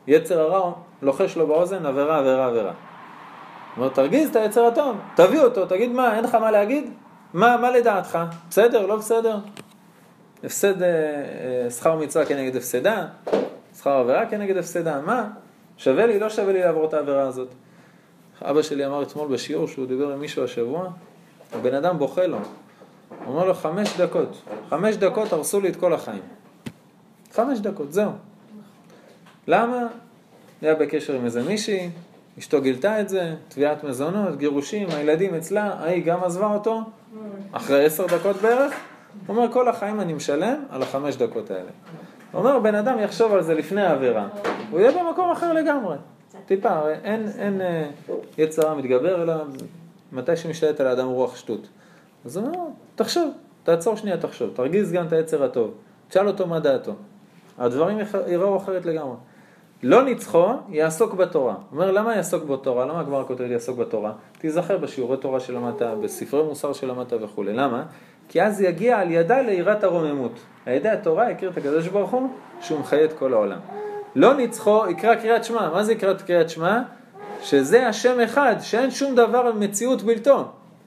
יצר הרע לוחש לו באוזן, עבירה, עבירה, עבירה. הוא אומר, תרגיז את היצר הטוב, תביא אותו, תגיד מה, אין לך מה להגיד? מה, מה לדעתך? בסדר, לא בסדר? הפסד אה, אה, שכר מצווה כנגד הפסדה, שכר עבירה כנגד הפסדה, מה? שווה לי, לא שווה לי לעבור את העבירה הזאת. אבא שלי אמר אתמול בשיעור שהוא דיבר עם מישהו השבוע, הבן אדם בוכה לו. הוא אומר לו, חמש דקות, חמש דקות הרסו לי את כל החיים. חמש דקות, זהו. למה? היה בקשר עם איזה מישהי, אשתו גילתה את זה, תביעת מזונות, גירושים, הילדים אצלה, ההיא גם עזבה אותו, אחרי עשר דקות בערך. הוא אומר, כל החיים אני משלם על החמש דקות האלה. הוא אומר, בן אדם יחשוב על זה לפני העבירה, הוא יהיה במקום אחר לגמרי. טיפה, אין, אין אה, יצרה מתגבר, אלא מתי שמשתלט על האדם רוח שטות. אז הוא אומר, תחשוב, תעצור שנייה, תחשוב, תרגיז גם את היצר הטוב, תשאל אותו מה דעתו. הדברים יראו אחרת לגמרי. לא ניצחו, יעסוק בתורה. הוא אומר, למה יעסוק בתורה? למה הגמרא כותבת יעסוק בתורה? תיזכר בשיעורי תורה שלמדת, בספרי מוסר שלמדת וכולי. למה? כי אז יגיע על ידה ליראת הרוממות. על ידי התורה יכיר את הקדוש ברוך הוא, שהוא מחיה את כל העולם. לא ניצחו, יקרא קריאת שמע. מה זה יקרא קריאת שמע? שזה השם אחד, שאין שום דבר מציאות בלתו.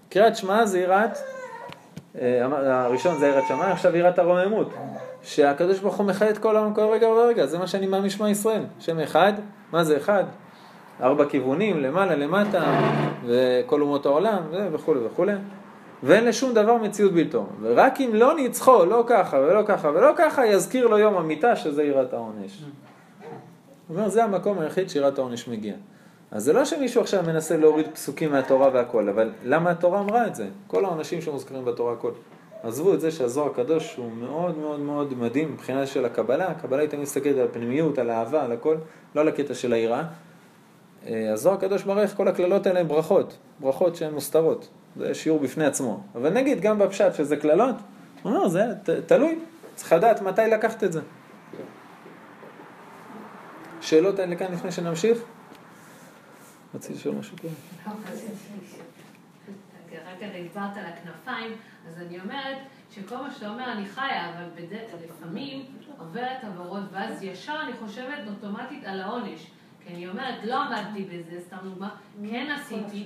קריאת שמע זה יראת, אה, הראשון זה יראת שמע, עכשיו יראת הרוממות. שהקדוש ברוך הוא מחיה את כל העולם כל רגע ורגע, זה מה שאני מאמין שמע ישראל. שם אחד, מה זה אחד? ארבע כיוונים, למעלה, למטה, וכל אומות העולם, וכולי וכולי. ואין לשום דבר מציאות בלתו. ורק אם לא ניצחו, לא ככה ולא ככה ולא ככה, יזכיר לו יום המיטה שזה יראת העונש. הוא אומר, זה המקום היחיד שיראת העונש מגיע. אז זה לא שמישהו עכשיו מנסה להוריד פסוקים מהתורה והכל, אבל למה התורה אמרה את זה? כל העונשים שמוזכרים בתורה הכל. עזבו את זה שהזוהר הקדוש הוא מאוד מאוד מאוד מדהים מבחינה של הקבלה, הקבלה היא תמיד מסתכלת על הפנימיות, על האהבה, על הכל, לא על הקטע של היראה. אה, הזוהר הקדוש מראה איך כל הקללות האלה הן ברכות, ברכות שהן מוסתרות, זה שיעור בפני עצמו. אבל נגיד גם בפשט שזה קללות, הוא אומר, זה ת, תלוי, צריך לדעת מתי לקחת את זה. שאלות האלה כאן לפני שנמשיך? רציתי לשאול משהו פה. רגע דיברת על הכנפיים, אז אני אומרת שכל מה שאתה אומר אני חיה, אבל בדרך לפעמים עוברת עברות, ואז ישר אני חושבת אוטומטית על העונש. כי אני אומרת, לא עמדתי בזה, סתם דוגמה, כן עשיתי.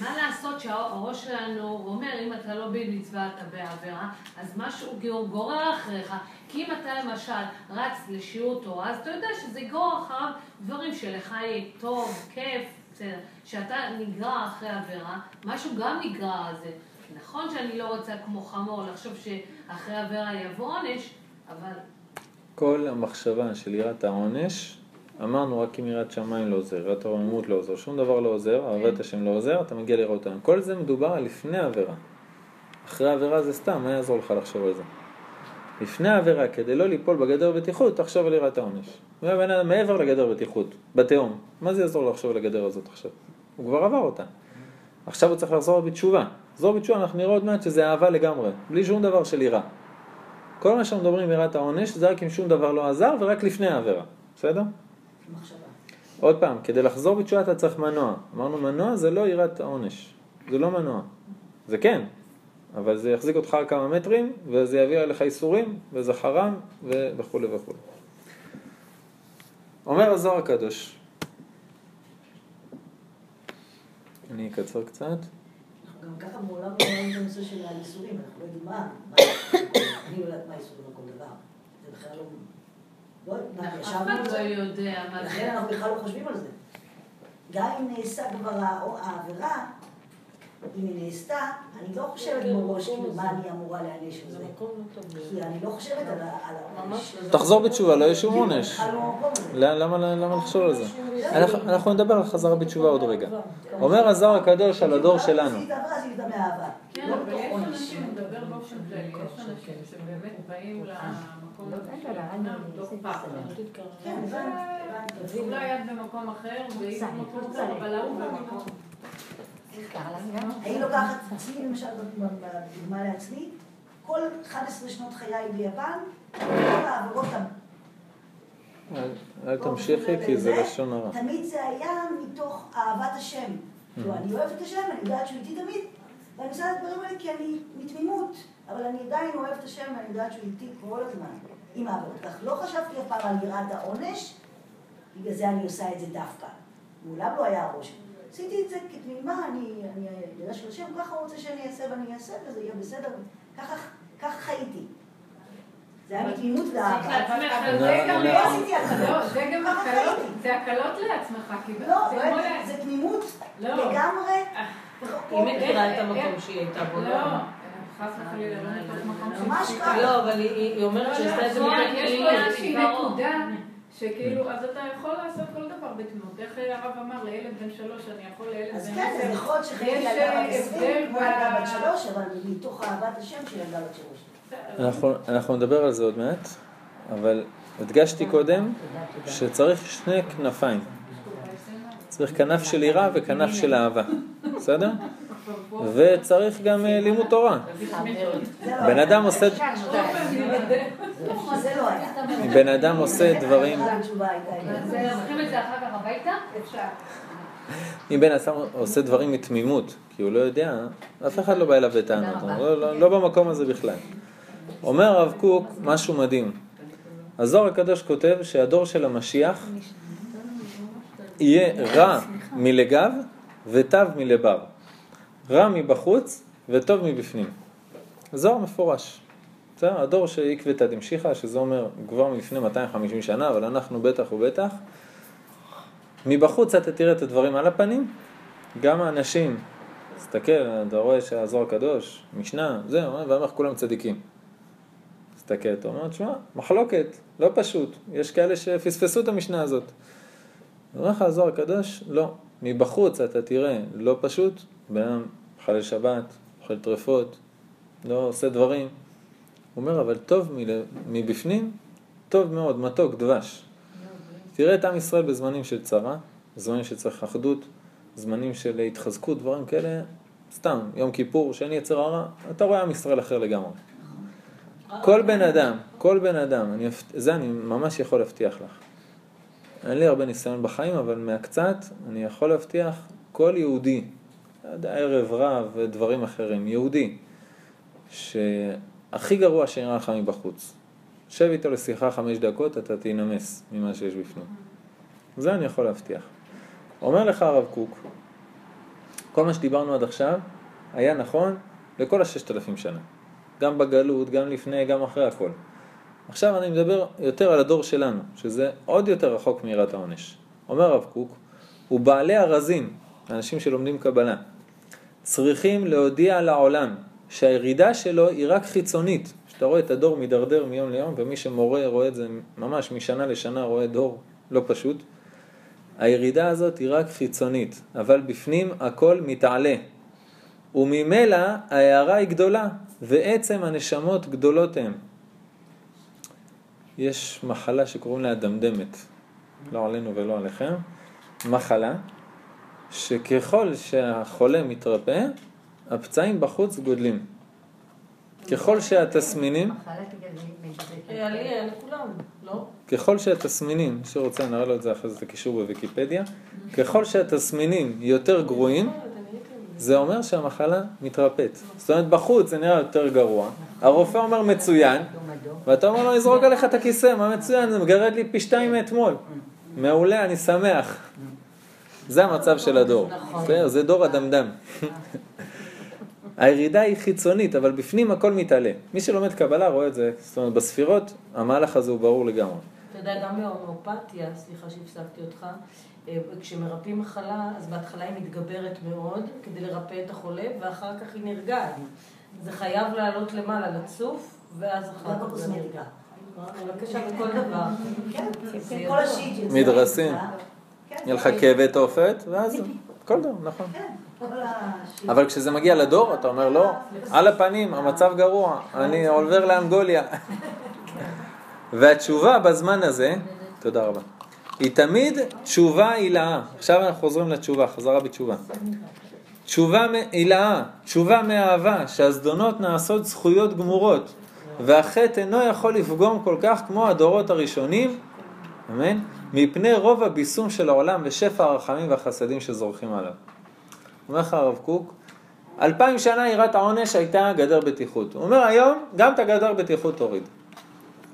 מה לעשות שהראש שלנו אומר, אם אתה לא במצווה אתה בעבירה, אז משהו גורר אחריך. כי אם אתה למשל רץ לשיעור תורה, אז אתה יודע שזה יגרור אחריו דברים שלך יהיה טוב, כיף, בסדר. שאתה נגרר אחרי עבירה, משהו גם נגרר על זה. נכון שאני לא רוצה כמו חמור לחשוב שאחרי עבירה יבוא עונש, אבל... כל המחשבה של יראת העונש, אמרנו רק אם יראת שמיים לא עוזר, יראת הרוממות לא עוזר, שום דבר לא עוזר, אהבת השם לא עוזר, אתה מגיע לראות אותם. כל זה מדובר על לפני עבירה. אחרי עבירה זה סתם, מה יעזור לך לחשוב על זה? לפני העבירה, כדי לא ליפול בגדר בטיחות, תחשוב על יראת העונש. מעבר לגדר בטיחות, בתהום. מה זה יעזור לחשוב על הגדר הזאת עכשיו? הוא כבר עבר אותה. עכשיו הוא צריך לחזור בתשובה. לחזור בתשובה, אנחנו נראה עוד מעט שזה אהבה לגמרי, בלי שום דבר של יראה. כל מה שאנחנו מדברים יראת העונש, זה רק אם שום דבר לא עזר ורק לפני העבירה, בסדר? מחשבה. עוד פעם, כדי לחזור בתשובה אתה צריך מנוע. אמרנו מנוע זה לא יראת העונש, זה לא מנוע. זה כן, אבל זה יחזיק אותך כמה מטרים, וזה יביא עליך איסורים, וזה חרם, וכולי וכולי. אומר הזוהר הקדוש, אני אקצר קצת. גם ככה מעולם לא רואים בנושא של האיסורים, אנחנו לא יודעים מה, אני לא יודעת מה האיסורים על כל דבר. זה בכלל לא... לא מה, אף אחד לא? יודע מה לכן זה. אנחנו בכלל לא חושבים על זה. גם אם נעשה כבר העבירה, אם היא נעשתה, אני לא חושבת מראש כאילו מה אני אמורה להעניש על זה. כי אני לא חושבת על העונש. תחזור בתשובה, לא יהיה שום עונש. בכלל לא. למה, לחשוב על זה? אנחנו, אנחנו נדבר על חזרה בתשובה עוד רגע. אומר הזוהר הקדוש על הדור שלנו. לא באופן כללי, יש אנשים שבאמת באים למקום הזה של האדם מתוך פחד. כן. אולי את במקום אחר, והיא במקום אחר, אבל ההוא במקום. אני לוקחת אצלי, למשל, בדוגמה לעצמי, כל 11 שנות חיי ביפן, כל העבירות אל, אל תמשיכי כי זה לשון הרע. תמיד זה היה מתוך אהבת השם. כאילו, אני אוהבת את השם, אני יודעת שהוא איתי תמיד, ואני עושה את הדברים האלה כי אני מתמימות, אבל אני עדיין אוהבת את השם ואני יודעת שהוא איתי כל הזמן, עם העבירות. כך לא חשבתי אף פעם על יראת העונש, בגלל זה אני עושה את זה דווקא. מעולם לא היה ראש. עשיתי את זה כתמימה, אני, אני יודע של השם, ככה הוא רוצה שאני אעשה ואני אעשה וזה יהיה בסדר. ככה, ככה חייתי. זה היה מתמימות ואהבה. לא, זה גם לא, לא- עשיתי הקלות. לא, זה גם הקלות. זה הקלות לעצמך, כי זה לא, זה תמימות לא. לגמרי. היא מכירה את המקום שהיא הייתה בו. לא, לא ממש. ככה. לא, אבל היא- אומרת שהיא עשתה את זה נכון, מתוך יש פה. איזושהי נקודה שכאילו, אז אתה יכול לעשות כל דבר בתמימות. איך הרב אמר לילד בן שלוש, אני יכול לילד אז בן כן, אז. יכול להיות שחייתי יש, ילדה בת 20 הבדל כמו ילדה בת שלוש, אבל מתוך אהבת השם של ילדה בת שלוש. אנחנו, אנחנו נדבר על זה עוד מעט, אבל הדגשתי קודם שצריך שני כנפיים. צריך כנף של יראה וכנף של אהבה, בסדר? וצריך גם אה, לימוד תורה. בן אדם עושה. בן אדם עושה דברים. אם בן אדם עושה דברים מתמימות, כי הוא לא יודע, אף אחד לא בא אליו בטענות, לא, לא במקום הזה בכלל. אומר הרב קוק משהו מדהים. הזוהר הקדוש כותב שהדור של המשיח יהיה רע מלגב וטב מלבר. רע מבחוץ וטוב מבפנים. זוהר מפורש. בסדר? הדור שעקבתא דמשיחא, שזה אומר כבר מלפני 250 שנה, אבל אנחנו בטח ובטח. מבחוץ אתה תראה את הדברים על הפנים, גם האנשים, תסתכל, אתה רואה שהזוהר הקדוש, משנה, זהו, ואומר לך כולם צדיקים. תסתכל, אתה אומר, תשמע, מחלוקת, לא פשוט, יש כאלה שפספסו את המשנה הזאת. אומר לך הזוהר הקדוש, לא, מבחוץ אתה תראה, לא פשוט, בן אדם מחלל שבת, אוכל טרפות, לא עושה דברים. הוא אומר, אבל טוב מבפנים, טוב מאוד, מתוק, דבש. תראה את עם ישראל בזמנים של צרה, זמנים שצריך אחדות, זמנים של התחזקות, דברים כאלה, סתם, יום כיפור, שאין יצר הרע, אתה רואה עם ישראל אחר לגמרי. כל בן אדם, כל בן אדם, אני, זה אני ממש יכול להבטיח לך. אין לי הרבה ניסיון בחיים, אבל מהקצת אני יכול להבטיח כל יהודי, ערב רב ודברים אחרים, יהודי, שהכי גרוע שנראה לך מבחוץ. שב איתו לשיחה חמש דקות, אתה תינמס ממה שיש בפנים. זה אני יכול להבטיח. אומר לך הרב קוק, כל מה שדיברנו עד עכשיו היה נכון לכל הששת אלפים שנה. גם בגלות, גם לפני, גם אחרי הכל. עכשיו אני מדבר יותר על הדור שלנו, שזה עוד יותר רחוק מיראת העונש. אומר הרב קוק, ובעלי הרזים, האנשים שלומדים קבלה, צריכים להודיע לעולם שהירידה שלו היא רק חיצונית. שאתה רואה את הדור מידרדר מיום ליום, ומי שמורה רואה את זה ממש משנה לשנה, רואה דור לא פשוט. הירידה הזאת היא רק חיצונית, אבל בפנים הכל מתעלה. וממילא ההערה היא גדולה, ועצם הנשמות גדולות הן. יש מחלה שקוראים לה דמדמת, לא עלינו ולא עליכם, מחלה שככל שהחולה מתרפא, הפצעים בחוץ גודלים. ככל שהתסמינים? ככל שהתסמינים, מי שרוצה נראה לו את זה אחרי זה את בוויקיפדיה, ככל שהתסמינים יותר גרועים, זה אומר שהמחלה מתרפאת. זאת אומרת, בחוץ זה נראה יותר גרוע, הרופא אומר מצוין, ואתה אומר לו, נזרוק עליך את הכיסא, מה מצוין, זה מגרד לי פי שתיים מאתמול. מעולה, אני שמח. זה המצב של הדור. בסדר? זה דור הדמדם. הירידה היא חיצונית, אבל בפנים הכל מתעלה. מי שלומד קבלה רואה את זה, זאת אומרת, בספירות, המהלך הזה הוא ברור לגמרי. אתה יודע, גם בהומאופתיה, סליחה שהפסקתי אותך, אה, כשמרפאים מחלה, אז בהתחלה היא מתגברת מאוד כדי לרפא את החולה, ואחר כך היא נרגעת. זה חייב לעלות למעלה, לצוף, ואז אחר כך זה. נרגע. בבקשה, בכל דבר. כן, זה כל ידוע. השיט. מדרסים. יהיה לך כאבי תופת, ואז כל דבר, נכון. כן, כל השיט. אבל כשזה מגיע לדור, אתה אומר, לא, על הפנים, המצב גרוע, אני עובר לאנגוליה. והתשובה בזמן הזה, תודה רבה, היא תמיד תשובה הילאה. עכשיו אנחנו חוזרים לתשובה, חזרה בתשובה. תשובה הילאה, תשובה מאהבה, שהזדונות נעשות זכויות גמורות, והחטא אינו יכול לפגום כל כך כמו הדורות הראשונים, אמן, מפני רוב הביסום של העולם ושפע הרחמים והחסדים שזורחים עליו. אומר לך הרב קוק, אלפיים שנה יראת העונש הייתה גדר בטיחות. הוא אומר היום, גם את הגדר בטיחות תוריד.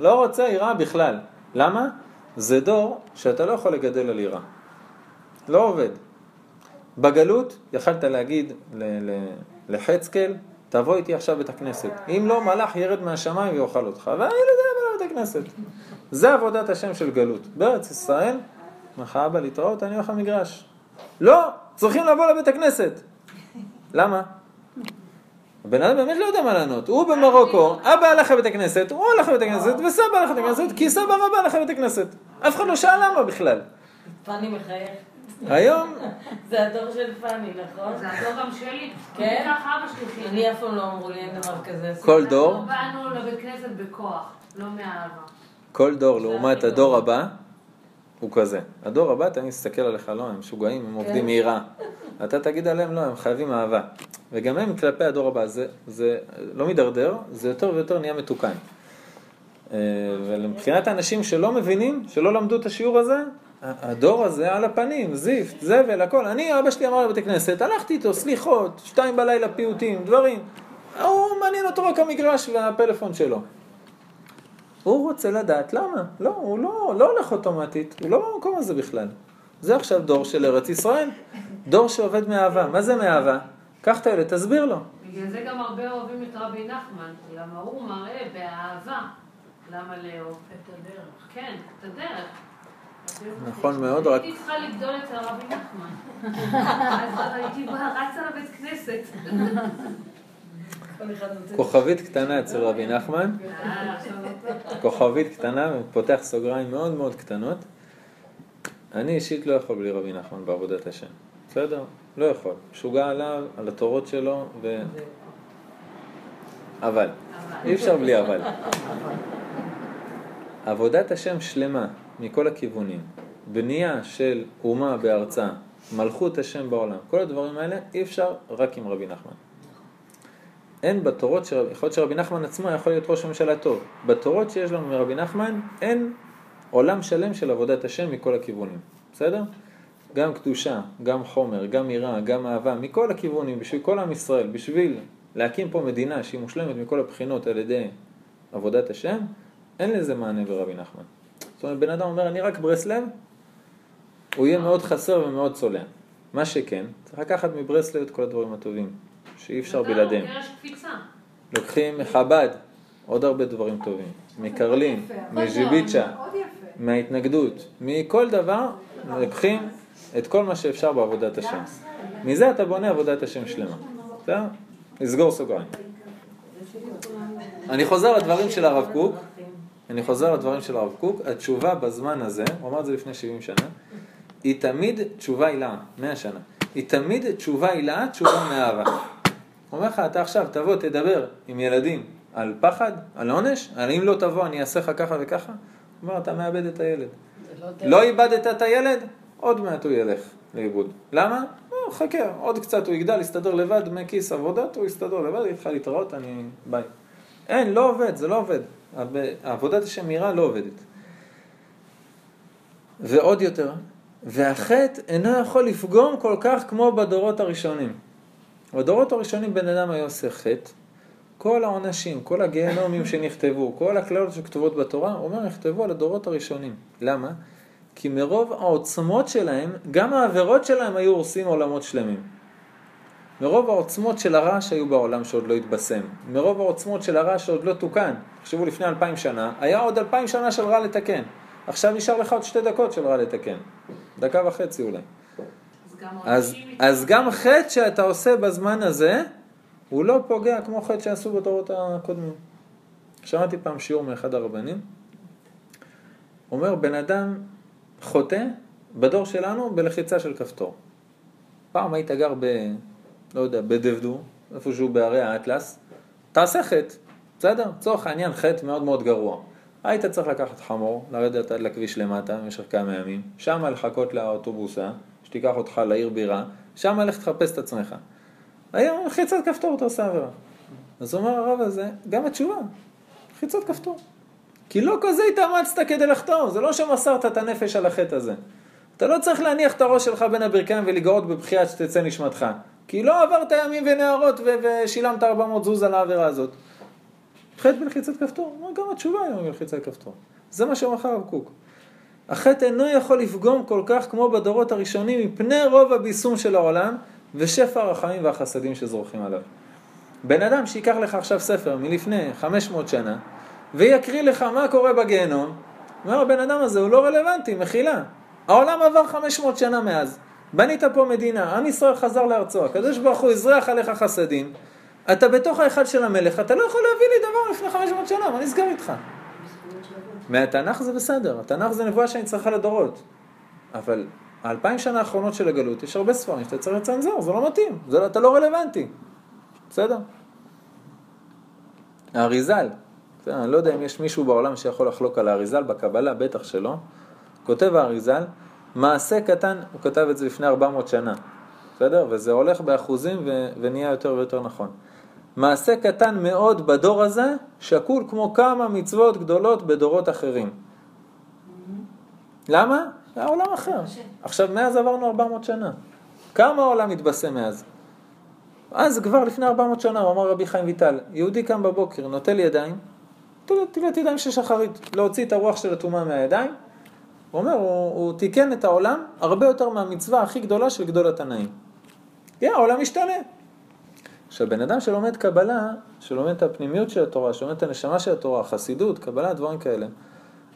לא רוצה יראה בכלל. למה? זה דור שאתה לא יכול לגדל על יראה. לא עובד. בגלות יכלת להגיד ל- ל- לחצקאל, תבוא איתי עכשיו בית הכנסת. אם לא, מלאך ירד מהשמיים ויאכל אותך. והילד היה בא לבית הכנסת. זה עבודת השם של גלות. בארץ ישראל, אומר לך אבא להתראות, אני הולך למגרש. לא, צריכים לבוא לבית הכנסת. למה? הבן אדם באמת לא יודע מה לענות. הוא במרוקו, אבא הלך לבית הכנסת, הוא הלך לבית הכנסת, וסבא הלך לבית הכנסת, כי סבא רבא הלך לבית הכנסת. אף אחד לא שאל למה בכלל. פאני מחייך. היום, זה הדור של פאני, נכון? זה הדור גם שלי. כן? ככה אבא שלי חינך. אני אף פעם לא אמרו לי אין דבר כזה. כל דור, אנחנו באנו לבית כנסת בכוח, לא מאהבה. כל דור לעומת הדור הבא, הוא כזה. הדור הבא, אתה מסתכל עליך, לא, הם משוגעים, הם עובדים מיראה. אתה תגיד עליהם, לא, הם חייבים אהבה. וגם הם כלפי הדור הבא, זה, זה לא מידרדר, זה יותר ויותר נהיה מתוקן. אה, ומבחינת האנשים שלא מבינים, שלא למדו את השיעור הזה, הדור הזה על הפנים, זיפט, זבל, הכל. אני, אבא שלי אמר לבתי כנסת, הלכתי איתו, סליחות, שתיים בלילה פיוטים, דברים. הוא מעניין אותו רק המגרש והפלאפון שלו. הוא רוצה לדעת למה. לא, הוא לא, לא הולך אוטומטית, הוא לא במקום הזה בכלל. זה עכשיו דור של ארץ ישראל, דור שעובד מאהבה. מה זה מאהבה? קח את הילד, תסביר לו. בגלל זה גם הרבה אוהבים את רבי נחמן, למה הוא מראה באהבה למה לאהוב. את הדרך. כן, את הדרך. נכון מאוד, רק הייתי צריכה לגדול אצל רבי נחמן. אז הייתי רצה לבית כנסת. כוכבית קטנה אצל רבי נחמן, אה, כוכבית קטנה, ופותח סוגריים מאוד מאוד קטנות. אני אישית לא יכול בלי רבי נחמן בעבודת השם. בסדר? לא יכול. משוגע עליו, על התורות שלו, ו... אבל. אי אפשר בלי אבל. עבודת השם שלמה מכל הכיוונים. בנייה של אומה בארצה, מלכות השם בעולם, כל הדברים האלה אי אפשר רק עם רבי נחמן. אין בתורות, של, יכול להיות שרבי נחמן עצמו יכול להיות ראש ממשלה טוב. בתורות שיש לנו מרבי נחמן אין עולם שלם של עבודת השם מכל הכיוונים. בסדר? גם קדושה, גם חומר, גם יראה, גם אהבה, מכל הכיוונים, בשביל כל עם ישראל, בשביל להקים פה מדינה שהיא מושלמת מכל הבחינות על ידי עבודת השם, אין לזה מענה ברבי נחמן. זאת אומרת, בן אדם אומר, אני רק ברסלב, הוא יהיה מאוד חסר ומאוד צולע. מה שכן, צריך לקחת מברסלב את כל הדברים הטובים, שאי אפשר בלעדיהם. לוקחים מחב"ד עוד הרבה דברים טובים, מקרלין, מז'יביצ'ה. מההתנגדות, מכל דבר, לוקחים את כל מה שאפשר בעבודת השם. מזה אתה בונה עבודת השם שלמה. בסדר? נסגור סוגריים. אני חוזר לדברים של הרב קוק, אני חוזר לדברים של הרב קוק, התשובה בזמן הזה, הוא אמר את זה לפני 70 שנה, היא תמיד תשובה הילאה, 100 שנה. היא תמיד תשובה הילאה, תשובה מאהבה. הוא אומר לך, אתה עכשיו תבוא, תדבר עם ילדים על פחד, על עונש, על אם לא תבוא אני אעשה לך ככה וככה, הוא אומר, אתה מאבד את הילד. לא. לא איבדת את הילד, עוד מעט הוא ילך לאיבוד. למה? לא, חכה, עוד קצת הוא יגדל, יסתדר לבד, דמי כיס עבודת, הוא יסתדר לבד, יתחיל להתראות, אני... ביי. אין, לא עובד, זה לא עובד. עבודת השם מהירה לא עובדת. ועוד יותר, והחטא אינו יכול לפגום כל כך כמו בדורות הראשונים. בדורות הראשונים בן אדם היה עושה חטא, כל העונשים, כל הגיהנומים שנכתבו, כל הקללות שכתובות בתורה, הוא אומר, נכתבו על הדורות הראשונים. למה? כי מרוב העוצמות שלהם, גם העבירות שלהם היו הורסים עולמות שלמים. מרוב העוצמות של הרע שהיו בעולם שעוד לא התבשם, מרוב העוצמות של הרע שעוד לא תוקן, תחשבו לפני אלפיים שנה, היה עוד אלפיים שנה של רע לתקן. עכשיו נשאר לך עוד שתי דקות של רע לתקן. דקה וחצי אולי. אז אז, גם חטא שאתה עושה בזמן הזה, הוא לא פוגע כמו חטא שעשו בדורות הקודמים. שמעתי פעם שיעור מאחד הרבנים, אומר בן אדם חוטא בדור שלנו בלחיצה של כפתור. פעם היית גר ב... לא יודע, בדבדור, איפשהו בערי האטלס, תעשה חטא, בסדר? לצורך העניין חטא מאוד מאוד גרוע. היית צריך לקחת חמור, לרדת עד לכביש למטה במשך כמה ימים, שמה לחכות לאוטובוסה, שתיקח אותך לעיר בירה, שמה לך תחפש את עצמך. היום לחיצת כפתור אתה עושה עבירה. אז אומר הרב הזה, גם התשובה, לחיצת כפתור. כי לא כזה התאמצת כדי לחתום, זה לא שמסרת את הנפש על החטא הזה. אתה לא צריך להניח את הראש שלך בין הברכיים ולגאות בבכייה שתצא נשמתך. כי לא עברת ימים ונהרות ו- ושילמת 400 זוז על העבירה הזאת. חטא בלחיצת כפתור, הוא אומר, גם התשובה היא בלחיצת כפתור. זה מה שאומר לך הרב קוק. החטא אינו יכול לפגום כל כך כמו בדורות הראשונים מפני רוב הביסום של העולם ושפע הרחמים והחסדים שזורחים עליו. בן אדם שיקח לך עכשיו ספר מלפני 500 שנה ויקריא לך מה קורה בגיהנום, אומר הבן אדם הזה הוא לא רלוונטי, מחילה. העולם עבר 500 שנה מאז, בנית פה מדינה, עם ישראל חזר לארצו, הקדוש ברוך הוא הזרח עליך חסדים, אתה בתוך ההיכל של המלך, אתה לא יכול להביא לי דבר לפני 500 שנה, מה נסגר איתך? מהתנ"ך זה בסדר, התנ"ך זה נבואה שאני צריכה לדורות. אבל האלפיים שנה האחרונות של הגלות, יש הרבה ספרים שאתה צריך לצנזר, זה לא מתאים, זה, אתה לא רלוונטי. בסדר? האריזל, אני לא יודע אם יש מישהו בעולם שיכול לחלוק על האריזל, בקבלה בטח שלא. כותב האריזל, מעשה קטן, הוא כתב את זה לפני 400 שנה, בסדר? וזה הולך באחוזים ו- ונהיה יותר ויותר נכון. מעשה קטן מאוד בדור הזה, שקול כמו כמה מצוות גדולות בדורות אחרים. למה? זה היה עולם אחר. עכשיו, מאז עברנו 400 שנה. כמה העולם התבשם מאז? אז כבר לפני 400 שנה, הוא אמר רבי חיים ויטל, יהודי קם בבוקר, נוטל ידיים, טילת ידיים של שחרית, להוציא את הרוח של הטומאה מהידיים. הוא אומר, הוא, הוא תיקן את העולם הרבה יותר מהמצווה הכי גדולה של גדול התנאים. כן, העולם משתנה. עכשיו, בן אדם שלומד קבלה, שלומד את הפנימיות של התורה, שלומד את הנשמה של התורה, חסידות, קבלה, דברים כאלה,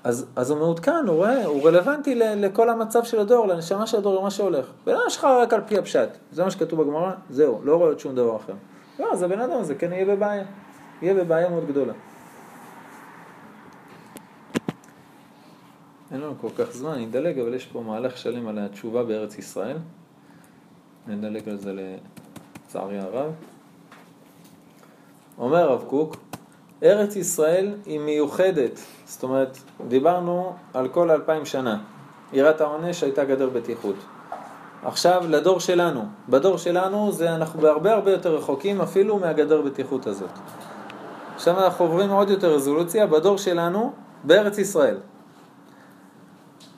אז, אז הוא מעודכן, הוא רואה, הוא רלוונטי ל, לכל המצב של הדור, לנשמה של הדור, למה שהולך. בן אדם שלך רק על פי הפשט, זה מה שכתוב בגמרא, זהו, לא רואה עוד שום דבר אחר. לא, אז הבן אדם הזה כן יהיה בבעיה, יהיה בבעיה מאוד גדולה. אין לנו כל כך זמן, אני אדלג, אבל יש פה מהלך שלם על התשובה בארץ ישראל. נדלג על זה לצערי הרב. אומר הרב קוק, ארץ ישראל היא מיוחדת, זאת אומרת, דיברנו על כל אלפיים שנה. יראת העונש הייתה גדר בטיחות. עכשיו לדור שלנו, בדור שלנו זה אנחנו בהרבה הרבה יותר רחוקים אפילו מהגדר בטיחות הזאת. עכשיו אנחנו עוברים עוד יותר רזולוציה, בדור שלנו, בארץ ישראל.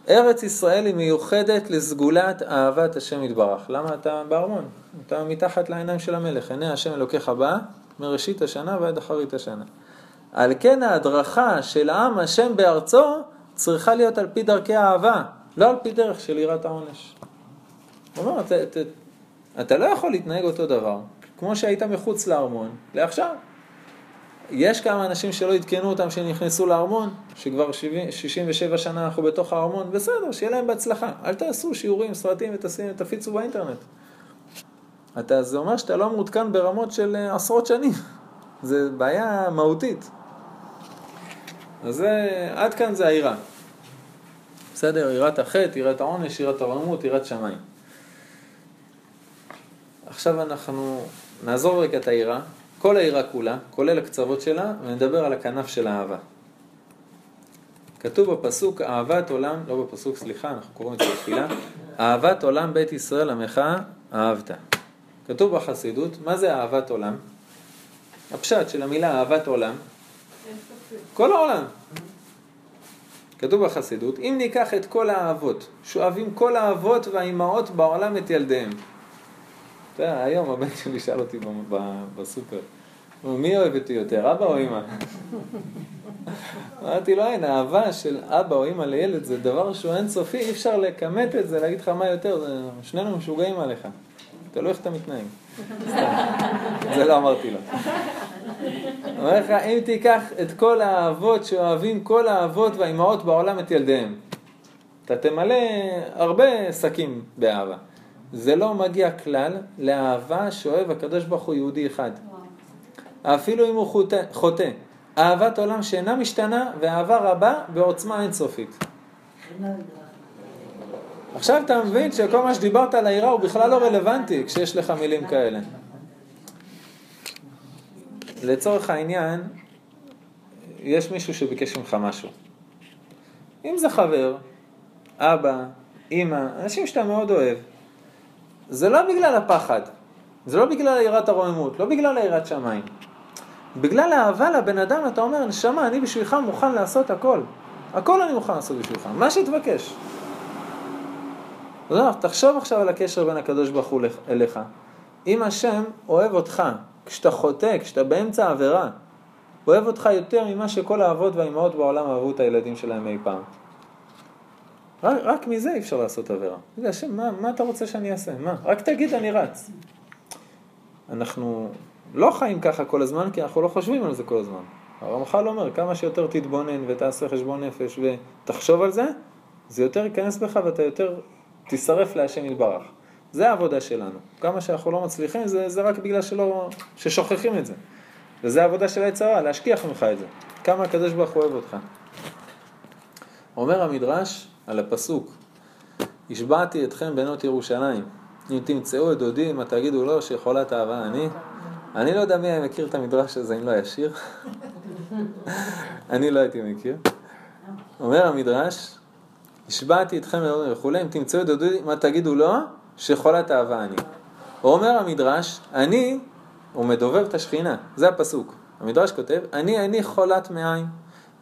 ארץ ישראל היא מיוחדת לסגולת אהבת השם יתברך. למה אתה בארמון? אתה מתחת לעיניים של המלך. עיני השם אלוקיך בא מראשית השנה ועד אחרית השנה. על כן ההדרכה של עם השם בארצו צריכה להיות על פי דרכי האהבה, לא על פי דרך של יראת העונש. הוא אומר, אתה, אתה, אתה לא יכול להתנהג אותו דבר, כמו שהיית מחוץ לארמון, לעכשיו. יש כמה אנשים שלא עדכנו אותם שנכנסו לארמון, שכבר 70, 67 שנה אנחנו בתוך הארמון, בסדר, שיהיה להם בהצלחה. אל תעשו שיעורים, סרטים ותפיצו באינטרנט. אתה, זה אומר שאתה לא מעודכן ברמות של אה, עשרות שנים. זה בעיה מהותית. אז זה, עד כאן זה היראה. בסדר, יראת החטא, יראת העונש, יראת הרמות, יראת שמיים. עכשיו אנחנו נעזור רגע את היראה, כל היראה כולה, כולל הקצוות שלה, ונדבר על הכנף של האהבה. כתוב בפסוק אהבת עולם, לא בפסוק, סליחה, אנחנו קוראים את זה בתפילה, אהבת עולם בית ישראל עמך אהבת. כתוב בחסידות, מה זה אהבת עולם? הפשט של המילה אהבת עולם, כל העולם. כתוב בחסידות, אם ניקח את כל האהבות, שואבים כל האבות והאימהות בעולם את ילדיהם. אתה יודע, היום הבן שלי שאל אותי בסופר, מי אוהב אותי יותר, אבא או אמא? אמרתי לו, אין, אהבה של אבא או אמא לילד זה דבר שהוא אינסופי, אי אפשר לכמת את זה, להגיד לך מה יותר, שנינו משוגעים עליך. תלוי איך אתה מתנהג. זה לא אמרתי לו. אומר לך, אם תיקח את כל האהבות שאוהבים כל האבות והאימהות בעולם את ילדיהם, אתה תמלא הרבה שקים באהבה. זה לא מגיע כלל לאהבה שאוהב הקדוש ברוך הוא יהודי אחד. אפילו אם הוא חוטא, חוטא. אהבת עולם שאינה משתנה ואהבה רבה בעוצמה אינסופית. עכשיו אתה מבין שכל מה שדיברת על העירה הוא בכלל לא רלוונטי כשיש לך מילים כאלה. לצורך העניין, יש מישהו שביקש ממך משהו. אם זה חבר, אבא, אימא, אנשים שאתה מאוד אוהב, זה לא בגלל הפחד, זה לא בגלל יראת הרוממות, לא בגלל יראת שמיים. בגלל האהבה לבן אדם אתה אומר, נשמה, אני בשבילך מוכן לעשות הכל. הכל אני מוכן לעשות בשבילך, מה שתבקש. לא, תחשוב עכשיו על הקשר בין הקדוש ברוך הוא אליך. אם השם אוהב אותך, כשאתה חוטא, כשאתה באמצע העבירה, אוהב אותך יותר ממה שכל האבות והאימהות בעולם אהבו את הילדים שלהם אי פעם. רק, רק מזה אי אפשר לעשות עבירה. תגיד, השם, מה, מה אתה רוצה שאני אעשה? מה? רק תגיד, אני רץ. אנחנו לא חיים ככה כל הזמן, כי אנחנו לא חושבים על זה כל הזמן. הרמח"ל אומר, כמה שיותר תתבונן ותעשה חשבון נפש ותחשוב על זה, זה יותר ייכנס בך ואתה יותר תישרף להשם יתברך. זה העבודה שלנו. כמה שאנחנו לא מצליחים, זה, זה רק בגלל שלא, ששוכחים את זה. וזה העבודה של היצרה, להשכיח ממך את זה. כמה הקדוש ברוך הוא אוהב אותך. אומר המדרש על הפסוק, השבעתי אתכם בנות ירושלים, אם תמצאו את דודי, אם תגידו לו שחולת אהבה אני, אני לא יודע מי היה מכיר את המדרש הזה אם לא ישיר, אני לא הייתי מכיר. אומר המדרש, השבעתי אתכם וכולי, אם תמצאו את דודי, מה תגידו לו? שחולת אהבה אני. אומר המדרש, אני, הוא מדובב את השכינה, זה הפסוק. המדרש כותב, אני אני חולת מעיים,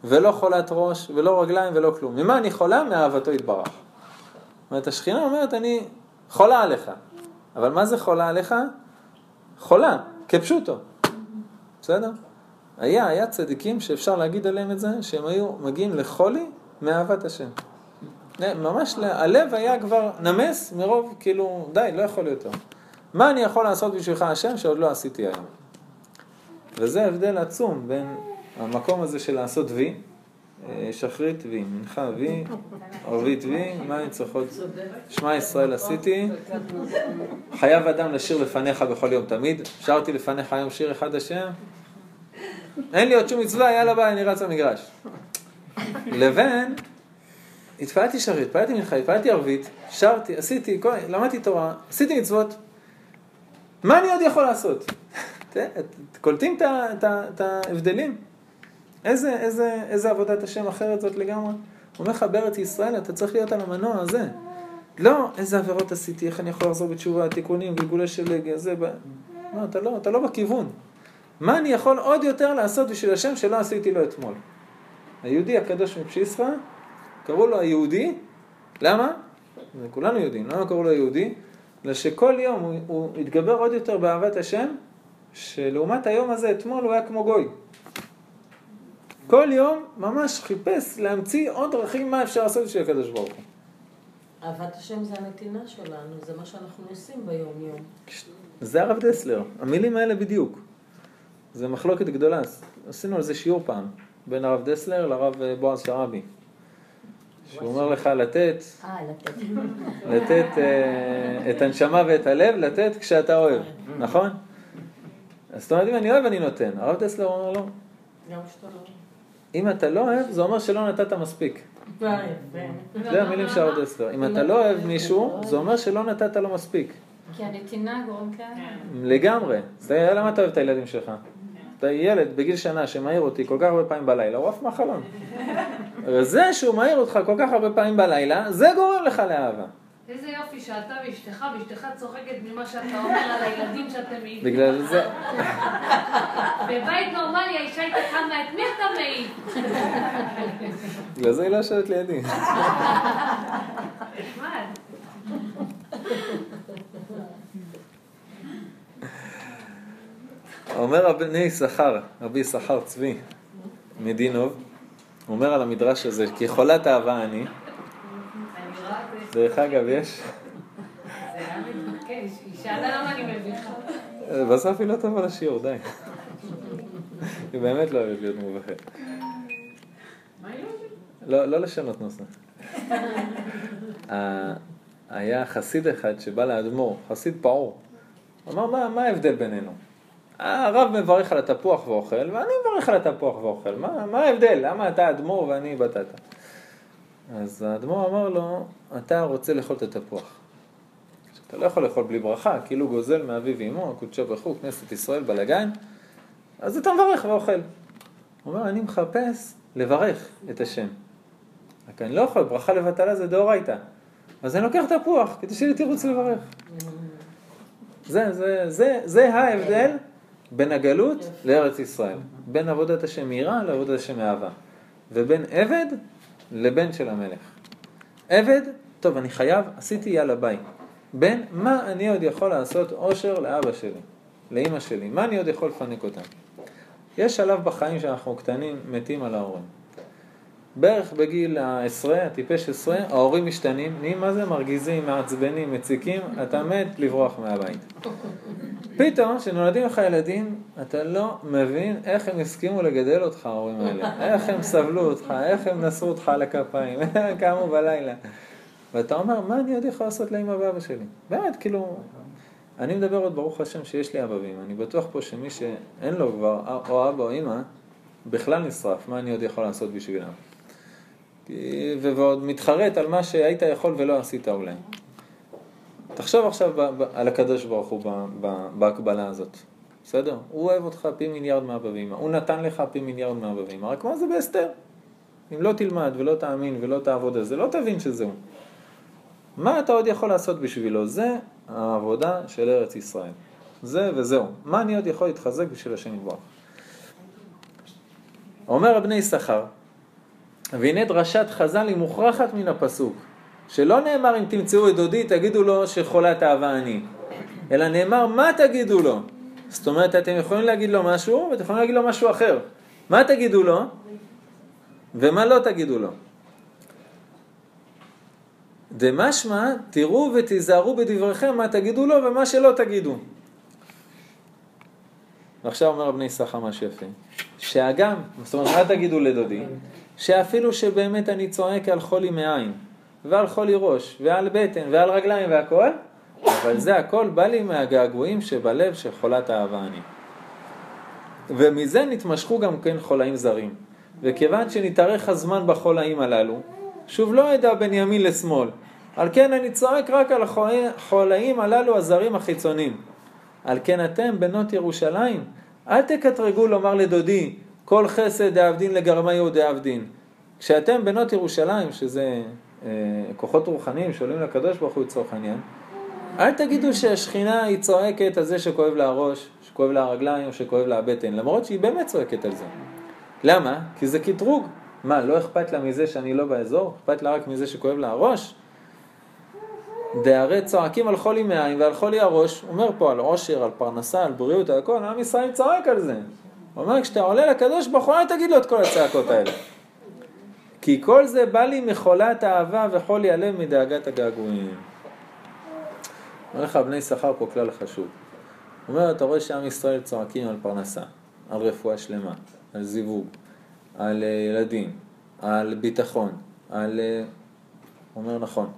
ולא חולת ראש, ולא רגליים ולא כלום. ממה אני חולה? מאהבתו יתברך. זאת אומרת, השכינה אומרת, אני חולה עליך. אבל מה זה חולה עליך? חולה, כפשוטו. בסדר? היה, היה צדיקים שאפשר להגיד עליהם את זה, שהם היו מגיעים לחולי מאהבת השם. ממש, הלב היה כבר נמס מרוב, כאילו, די, לא יכול יותר. מה אני יכול לעשות בשבילך השם שעוד לא עשיתי היום? וזה הבדל עצום בין המקום הזה של לעשות וי, אה, שחרית וי, מנחה וי, ערבית וי, מה אני צריכות? שמע ישראל עשיתי, חייב אדם לשיר לפניך בכל יום תמיד, שרתי לפניך היום שיר אחד השם, אין לי עוד שום מצווה, יאללה ביי, אני רץ למגרש. לבין, התפללתי שרית, התפללתי מנחה, התפללתי ערבית, שרתי, עשיתי, למדתי תורה, עשיתי מצוות, מה אני עוד יכול לעשות? קולטים את ההבדלים? איזה, איזה, איזה עבודת השם אחרת זאת לגמרי? הוא אומר לך, בארץ ישראל אתה צריך להיות על המנוע הזה. לא, איזה עבירות עשיתי, איך אני יכול לחזור בתשובה, תיקונים, גלגולי שלג, זה, ב... לא, אתה לא, אתה לא בכיוון. מה אני יכול עוד יותר לעשות בשביל השם שלא עשיתי לו אתמול? היהודי הקדוש מפשיסחה, קראו לו היהודי, למה? כולנו יודעים, למה קראו לו יהודי? בגלל שכל יום הוא, הוא התגבר עוד יותר באהבת השם, שלעומת היום הזה, אתמול הוא היה כמו גוי. כל יום ממש חיפש להמציא עוד דרכים מה אפשר לעשות בשביל הקדוש ברוך הוא. אהבת השם זה הנתינה שלנו, זה מה שאנחנו עושים ביום-יום. זה הרב דסלר, המילים האלה בדיוק. זה מחלוקת גדולה. עשינו על זה שיעור פעם, בין הרב דסלר לרב אה, בועז שרעבי. שהוא אומר לך לתת, אה, לתת. אה, את הנשמה ואת הלב, לתת כשאתה אוהב, נכון? אז זאת אומרת, אם אני אוהב, אני נותן. הרב דסלר אומר לא. לא... אם אתה לא אוהב, זה אומר שלא נתת מספיק. אה, זה המילים של הרב דסלר. אם אתה לא אוהב מישהו, זה אומר שלא נתת לו מספיק. כי הנתינה גורמת לה... לגמרי. למה אתה אוהב את הילדים שלך? אתה ילד בגיל שנה שמעיר אותי כל כך הרבה פעמים בלילה, הוא עף מהחלון. זה שהוא מעיר אותך כל כך הרבה פעמים בלילה, זה גורם לך לאהבה. איזה יופי שאתה ואשתך, ואשתך צוחקת ממה שאתה אומר על הילדים שאתם מעידים. בגלל זה, בבית נורמלי האישה הייתה קמה, את מי אתה מעיד? בגלל זה היא לא יושבת לידי. נחמד. אומר רבי יששכר, רבי יששכר צבי מדינוב, אומר על המדרש הזה, כי חולת אהבה אני, דרך אגב יש. בסוף היא לא טובה לשיעור, די. היא באמת לא אוהבת להיות מובכת. לא? לא, לשנות נושא. היה חסיד אחד שבא לאדמו"ר, חסיד פעור. אמר, מה ההבדל בינינו? הרב מברך על התפוח ואוכל, ואני מברך על התפוח ואוכל. מה, מה ההבדל? למה אתה אדמו"ר ואני בטטה? אז האדמו"ר אמר לו, אתה רוצה לאכול את התפוח. אתה לא יכול לאכול בלי ברכה, כאילו גוזל מאביו ואמו, קודשו ברוך כנסת ישראל, בלאגן, אז אתה מברך ואוכל. הוא אומר, אני מחפש לברך את השם. רק אני לא יכול, ברכה לבטלה זה דאורייתא. אז אני לוקח תפוח, כדי שיהיה לי תירוץ לברך. זה, זה, זה, זה ההבדל בין הגלות לארץ ישראל. בין עבודת השם מיראה לעבודת השם מאהבה. ובין עבד לבן של המלך. עבד, טוב, אני חייב, עשיתי יאללה ביי. בין מה אני עוד יכול לעשות אושר לאבא שלי, לאימא שלי, מה אני עוד יכול לפנק אותם. יש שלב בחיים שאנחנו קטנים מתים על ההורים. בערך בגיל העשרה, הטיפש עשרה, ההורים משתנים, נהיים מה זה מרגיזים, מעצבנים, מציקים, אתה מת לברוח מהבית. פתאום, כשנולדים לך ילדים, אתה לא מבין איך הם הסכימו לגדל אותך, ההורים האלה. איך הם סבלו אותך, איך הם נסרו אותך על הכפיים, איך הם קמו בלילה. ואתה אומר, מה אני עוד יכול לעשות לאמא ואבא שלי? באמת, כאילו, אני מדבר עוד ברוך השם שיש לי אבא ואמא. אני בטוח פה שמי שאין לו כבר או אבא או אמא, בכלל נשרף, מה אני עוד יכול לעשות בשבילם? ועוד מתחרט על מה שהיית יכול ולא עשית אולי. תחשוב עכשיו על הקדוש ברוך הוא בהקבלה הזאת, בסדר? הוא אוהב אותך פי מיליארד מאבא ואמא, הוא נתן לך פי מיליארד מאבא ואמא, רק מה זה בהסתר? אם לא תלמד ולא תאמין ולא תעבוד על זה, לא תבין שזהו. מה אתה עוד יכול לעשות בשבילו? זה העבודה של ארץ ישראל. זה וזהו. מה אני עוד יכול להתחזק בשביל השם יתברך? אומר הבני שכר, והנה דרשת חז"ל היא מוכרחת מן הפסוק, שלא נאמר אם תמצאו את דודי תגידו לו שחולת אהבה אני, אלא נאמר מה תגידו לו. זאת אומרת אתם יכולים להגיד לו משהו ואתם יכולים להגיד לו משהו אחר. מה תגידו לו ומה לא תגידו לו. דמשמע תראו ותיזהרו בדבריכם מה תגידו לו ומה שלא תגידו. ועכשיו אומר הבני סחר משהו יפה, שהגם, זאת אומרת מה תגידו לדודי? שאפילו שבאמת אני צועק על חולי מעין, ועל חולי ראש, ועל בטן, ועל רגליים והכל, אבל זה הכל בא לי מהגעגועים שבלב של חולת אהבה אני. ומזה נתמשכו גם כן חולאים זרים. וכיוון שנתארך הזמן בחולאים הללו, שוב לא אדע בין ימין לשמאל. על כן אני צועק רק על החולאים הללו הזרים החיצונים. על כן אתם, בנות ירושלים, אל תקטרגו לומר לדודי, כל חסד דאבדין לגרמאי דאבדין. כשאתם בנות ירושלים, שזה אה, כוחות רוחניים שעולים לקדוש ברוך הוא לצורך העניין, אל תגידו שהשכינה היא צועקת על זה שכואב לה הראש, שכואב לה הרגליים שכואב לה הבטן, למרות שהיא באמת צועקת על זה. למה? כי זה קטרוג. מה, לא אכפת לה מזה שאני לא באזור? אכפת לה רק מזה שכואב לה הראש? דהרי צועקים על חולי מעיים ועל חולי הראש, אומר פה על עושר, על פרנסה, על בריאות, על הכל, עם ישראל צועק על זה. הוא אומר, כשאתה עולה לקדוש ברוך הוא, אל תגיד לו את כל הצעקות האלה. כי כל זה בא לי מחולת האהבה וחולי הלב מדאגת הגעגועים. אומר לך בני שכר פה כלל חשוב. הוא אומר, אתה רואה שעם ישראל צועקים על פרנסה, על רפואה שלמה, על זיווג, על אה, ילדים, על ביטחון, על... אה, הוא אומר נכון.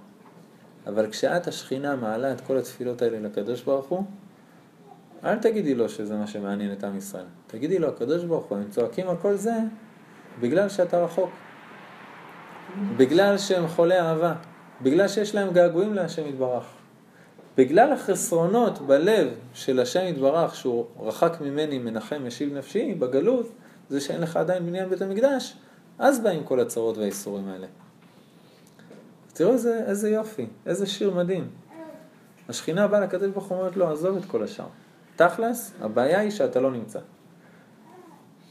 אבל כשאת השכינה מעלה את כל התפילות האלה לקדוש ברוך הוא, אל תגידי לו שזה מה שמעניין את עם ישראל. תגידי לו, הקדוש ברוך הוא, הם צועקים על כל זה בגלל שאתה רחוק. בגלל שהם חולי אהבה. בגלל שיש להם געגועים להשם יתברך. בגלל החסרונות בלב של השם יתברך, שהוא רחק ממני, מנחם, משיב נפשי, בגלות, זה שאין לך עדיין בניין בית המקדש, אז באים כל הצרות והאיסורים האלה. תראו איזה, איזה יופי, איזה שיר מדהים. השכינה באה לקדוש ברוך הוא אומרת לו, עזוב את כל השאר. תכלס, הבעיה היא שאתה לא נמצא.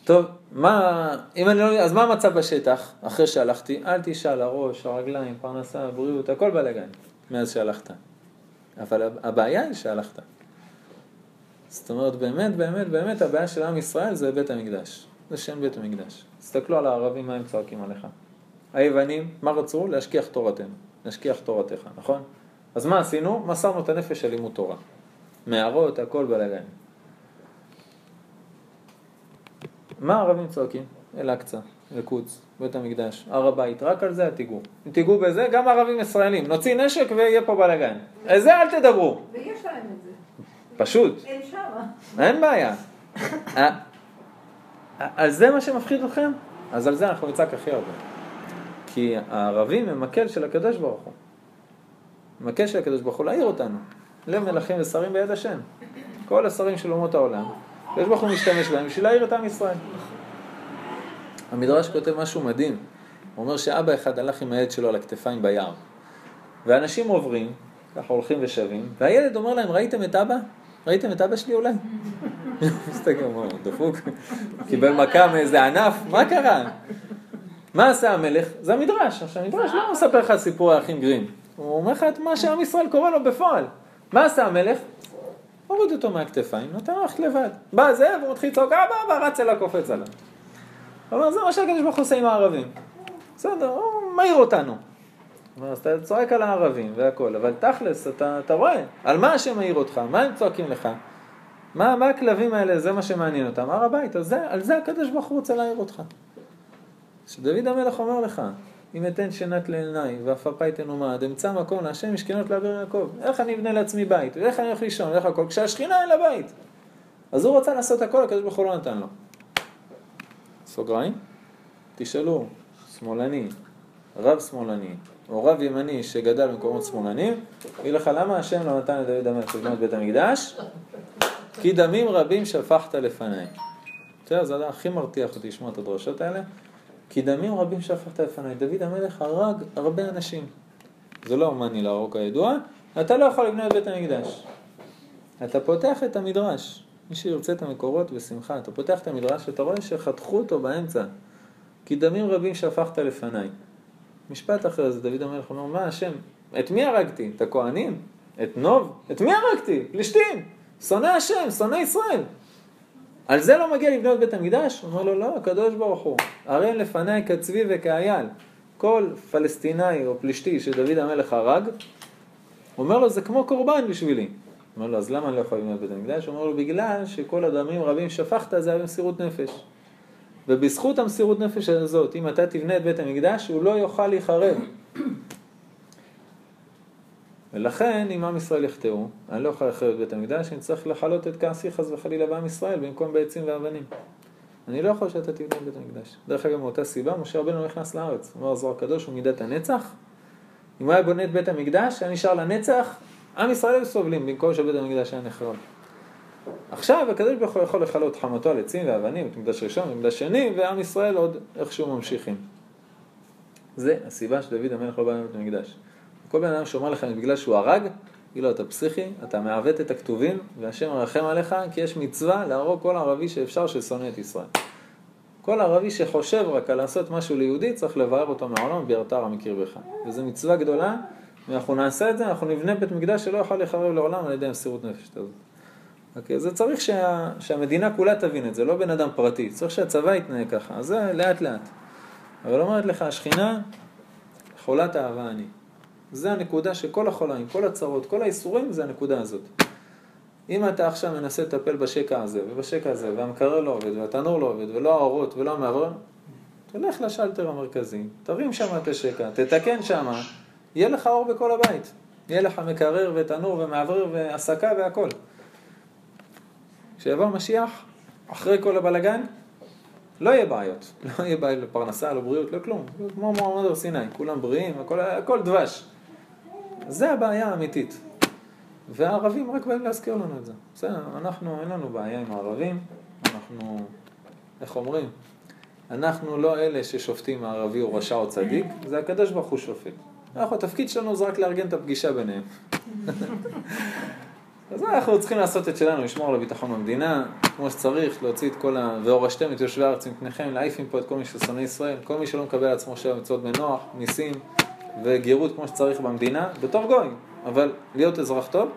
טוב, מה, אם אני לא, אז מה המצב בשטח אחרי שהלכתי? אל תשאל, הראש, הרגליים, פרנסה, בריאות, הכל בלאגן מאז שהלכת. אבל הבעיה היא שהלכת. זאת אומרת, באמת, באמת, באמת, הבעיה של עם ישראל זה בית המקדש. זה שם בית המקדש. תסתכלו על הערבים, מה הם צועקים עליך. היוונים, מה רצו? להשכיח תורתנו. להשכיח תורתך, נכון? אז מה עשינו? מסרנו את הנפש של לימוד תורה. מערות, הכל בלאגן. מה הערבים צועקים? אל-אקצא, אל-קודס, בית המקדש, הר הבית, רק על זה תיגעו. אם תיגעו בזה, גם ערבים ישראלים. נוציא נשק ויהיה פה בלאגן. על זה אל תדברו. ויש להם את זה. פשוט. אין שמה. אין בעיה. על זה מה שמפחיד אתכם? אז על זה אנחנו נצעק הכי הרבה. כי הערבים הם מקל של הקדוש ברוך הוא. מקל של הקדוש ברוך הוא להעיר אותנו. לב מלכים ושרים ביד השם. כל השרים של אומות העולם, הקדוש ברוך הוא משתמש בהם בשביל להעיר את עם ישראל. המדרש כותב משהו מדהים. הוא אומר שאבא אחד הלך עם הילד שלו על הכתפיים ביער. ואנשים עוברים, ככה הולכים ושבים, והילד אומר להם, ראיתם את אבא? ראיתם את אבא שלי אולי? מסתכל, הוא דפוק, קיבל מכה מאיזה ענף, מה קרה? מה עשה המלך? זה המדרש. עכשיו, המדרש לא מספר לך סיפור האחים גרים. הוא אומר לך את מה שעם ישראל קורא לו בפועל. מה עשה המלך? הוריד אותו מהכתפיים, נותן ללכת לבד. בא זה, והוא מתחיל לצעוק, אבא, אבא, רץ אליו, קופץ עליו. אומר, זה מה שהקדוש ברוך הוא עושה עם הערבים. בסדר, הוא מעיר אותנו. אז אתה צועק על הערבים והכל, אבל תכלס, אתה, אתה רואה, על מה השם מעיר אותך? מה הם צועקים לך? מה, מה הכלבים האלה, זה מה שמעניין אותם? הר הבית, על זה, הקדוש ברוך הוא רוצה להעיר אותך. שדוד המלך אומר לך, אם אתן שנת לעיניי ועפרפי תנומד, אמצא מקום להשם משכנות לעבר יעקב. איך אני אבנה לעצמי בית? ואיך אני הולך לישון? ואיך הכל? כשהשכינה אין לה בית. אז הוא רצה לעשות הכל, הקדוש ברוך הוא לא נתן לו. סוגריים, תשאלו, שמאלני, רב שמאלני, או רב ימני שגדל במקומות שמאלנים, יגיד לך למה השם לא נתן לדוד המלך לבנות בית המקדש? כי דמים רבים שפכת לפניי. בסדר, זה הכי מרתיח אותי לשמוע את הדרשות האלה. כי דמים רבים שפכת לפניי. דוד המלך הרג הרבה אנשים. זה לא הומני להרוג כידוע, אתה לא יכול לבנות בית המקדש. אתה פותח את המדרש, מי שירצה את המקורות בשמחה, אתה פותח את המדרש ואתה רואה שחתכו אותו באמצע. כי דמים רבים שפכת לפניי. משפט אחרי זה, דוד המלך אומר, מה השם? את מי הרגתי? את הכהנים? את נוב? את מי הרגתי? פלישתים! שונא השם, שונא ישראל. על זה לא מגיע לבנות בית המקדש? אומר לו, לא, הקדוש ברוך הוא. הרי לפניי כצבי וכאייל. כל פלסטינאי או פלישתי שדוד המלך הרג, אומר לו, זה כמו קורבן בשבילי. אומר לו, אז למה אני לא יכול לבנות בית המקדש? אומר לו, בגלל שכל הדמים רבים שפכת, זה היה במסירות נפש. ובזכות המסירות נפש הזאת, אם אתה תבנה את בית המקדש, הוא לא יוכל להיחרב. ולכן, אם עם ישראל יחטאו, אני לא יכול לחרב את בית המקדש, אני צריך לכלות את כעסי חס וחלילה בעם ישראל, במקום בעצים ואבנים. אני לא יכול שאתה תבנה בית המקדש. דרך אגב, מאותה סיבה, משה רבנו נכנס לארץ. אומר הזוהר הקדוש, הוא מידת הנצח. אם הוא היה בונה את בית המקדש, היה נשאר לנצח, עם ישראל היו סובלים, במקום שבית המקדש היה נחרב. עכשיו הקדוש ברוך הוא יכול לכלות חמתו על עצים ואבנים, את מקדש ראשון ומקדש שני, ועם ישראל עוד איכשהו ממשיכים. זה הסיבה שדוד המלך לא בא לבית המקדש. כל בן אדם שאומר לך בגלל שהוא הרג, יגיד לו אתה פסיכי, אתה מעוות את הכתובים, והשם מרחם עליך, כי יש מצווה להרוג כל ערבי שאפשר ששונא את ישראל. כל ערבי שחושב רק על לעשות משהו ליהודי, צריך לבאר אותו מהעולם, ביארת הרע מקרבך. וזו מצווה גדולה, ואנחנו נעשה את זה, אנחנו נבנה בית מקדש שלא יכול להיחרב לעולם על ידי מסירות נפש הזאת. אוקיי? זה צריך שה, שהמדינה כולה תבין את זה, לא בן אדם פרטי, צריך שהצבא יתנהג ככה, אז זה לאט לאט. אבל אומרת לך, השכינה, חולת אהבה אני. זה הנקודה שכל החולאים, כל הצרות, כל האיסורים, זה הנקודה הזאת. אם אתה עכשיו מנסה לטפל בשקע הזה, ובשקע הזה, והמקרר לא עובד, והתנור לא עובד, ולא האורות, ולא המעבר, תלך לשלטר המרכזי, תרים שם את השקע, תתקן שם, יהיה לך אור בכל הבית. יהיה לך מקרר ותנור ומעבר והסקה והכל. כשיבוא משיח, אחרי כל הבלגן, לא יהיה בעיות. לא יהיה בעיות לפרנסה, לא בריאות, לא כלום. כמו מועמד הר סיני, כולם בריאים, הכל, הכל דבש. זה הבעיה האמיתית. והערבים רק באים להזכיר לנו את זה. בסדר, אנחנו, אין לנו בעיה עם הערבים, אנחנו, איך אומרים? אנחנו לא אלה ששופטים הערבי או רשע או צדיק, זה הקדוש ברוך הוא שופט. אנחנו, התפקיד שלנו זה רק לארגן את הפגישה ביניהם. אז אנחנו צריכים לעשות את שלנו, לשמור על הביטחון במדינה, כמו שצריך, להוציא את כל ה... והורשתם את יושבי הארץ מפניכם, להעיף מפה את כל מי ששונא ישראל, כל מי שלא מקבל על עצמו שבע מצוות בנוח, ניסים וגירות כמו שצריך במדינה, בתור גוי, אבל להיות אזרח טוב,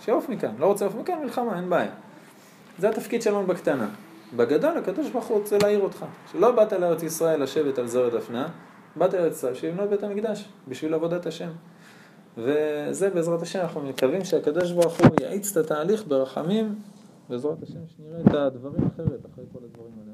שיעוף מכאן, לא רוצה לעוף מכאן, מלחמה, אין בעיה. זה התפקיד שלנו בקטנה. בגדול, הקדוש ברוך הוא רוצה להעיר אותך, שלא באת לארץ ישראל לשבת על זרת דפנה, באת לארץ ישראל שיבנו בית המקדש, בשביל עבודת השם. וזה בעזרת השם אנחנו מקווים שהקדוש ברוך הוא יאיץ את התהליך ברחמים, בעזרת השם שנראה את הדברים אחרת אחרי כל הדברים האלה.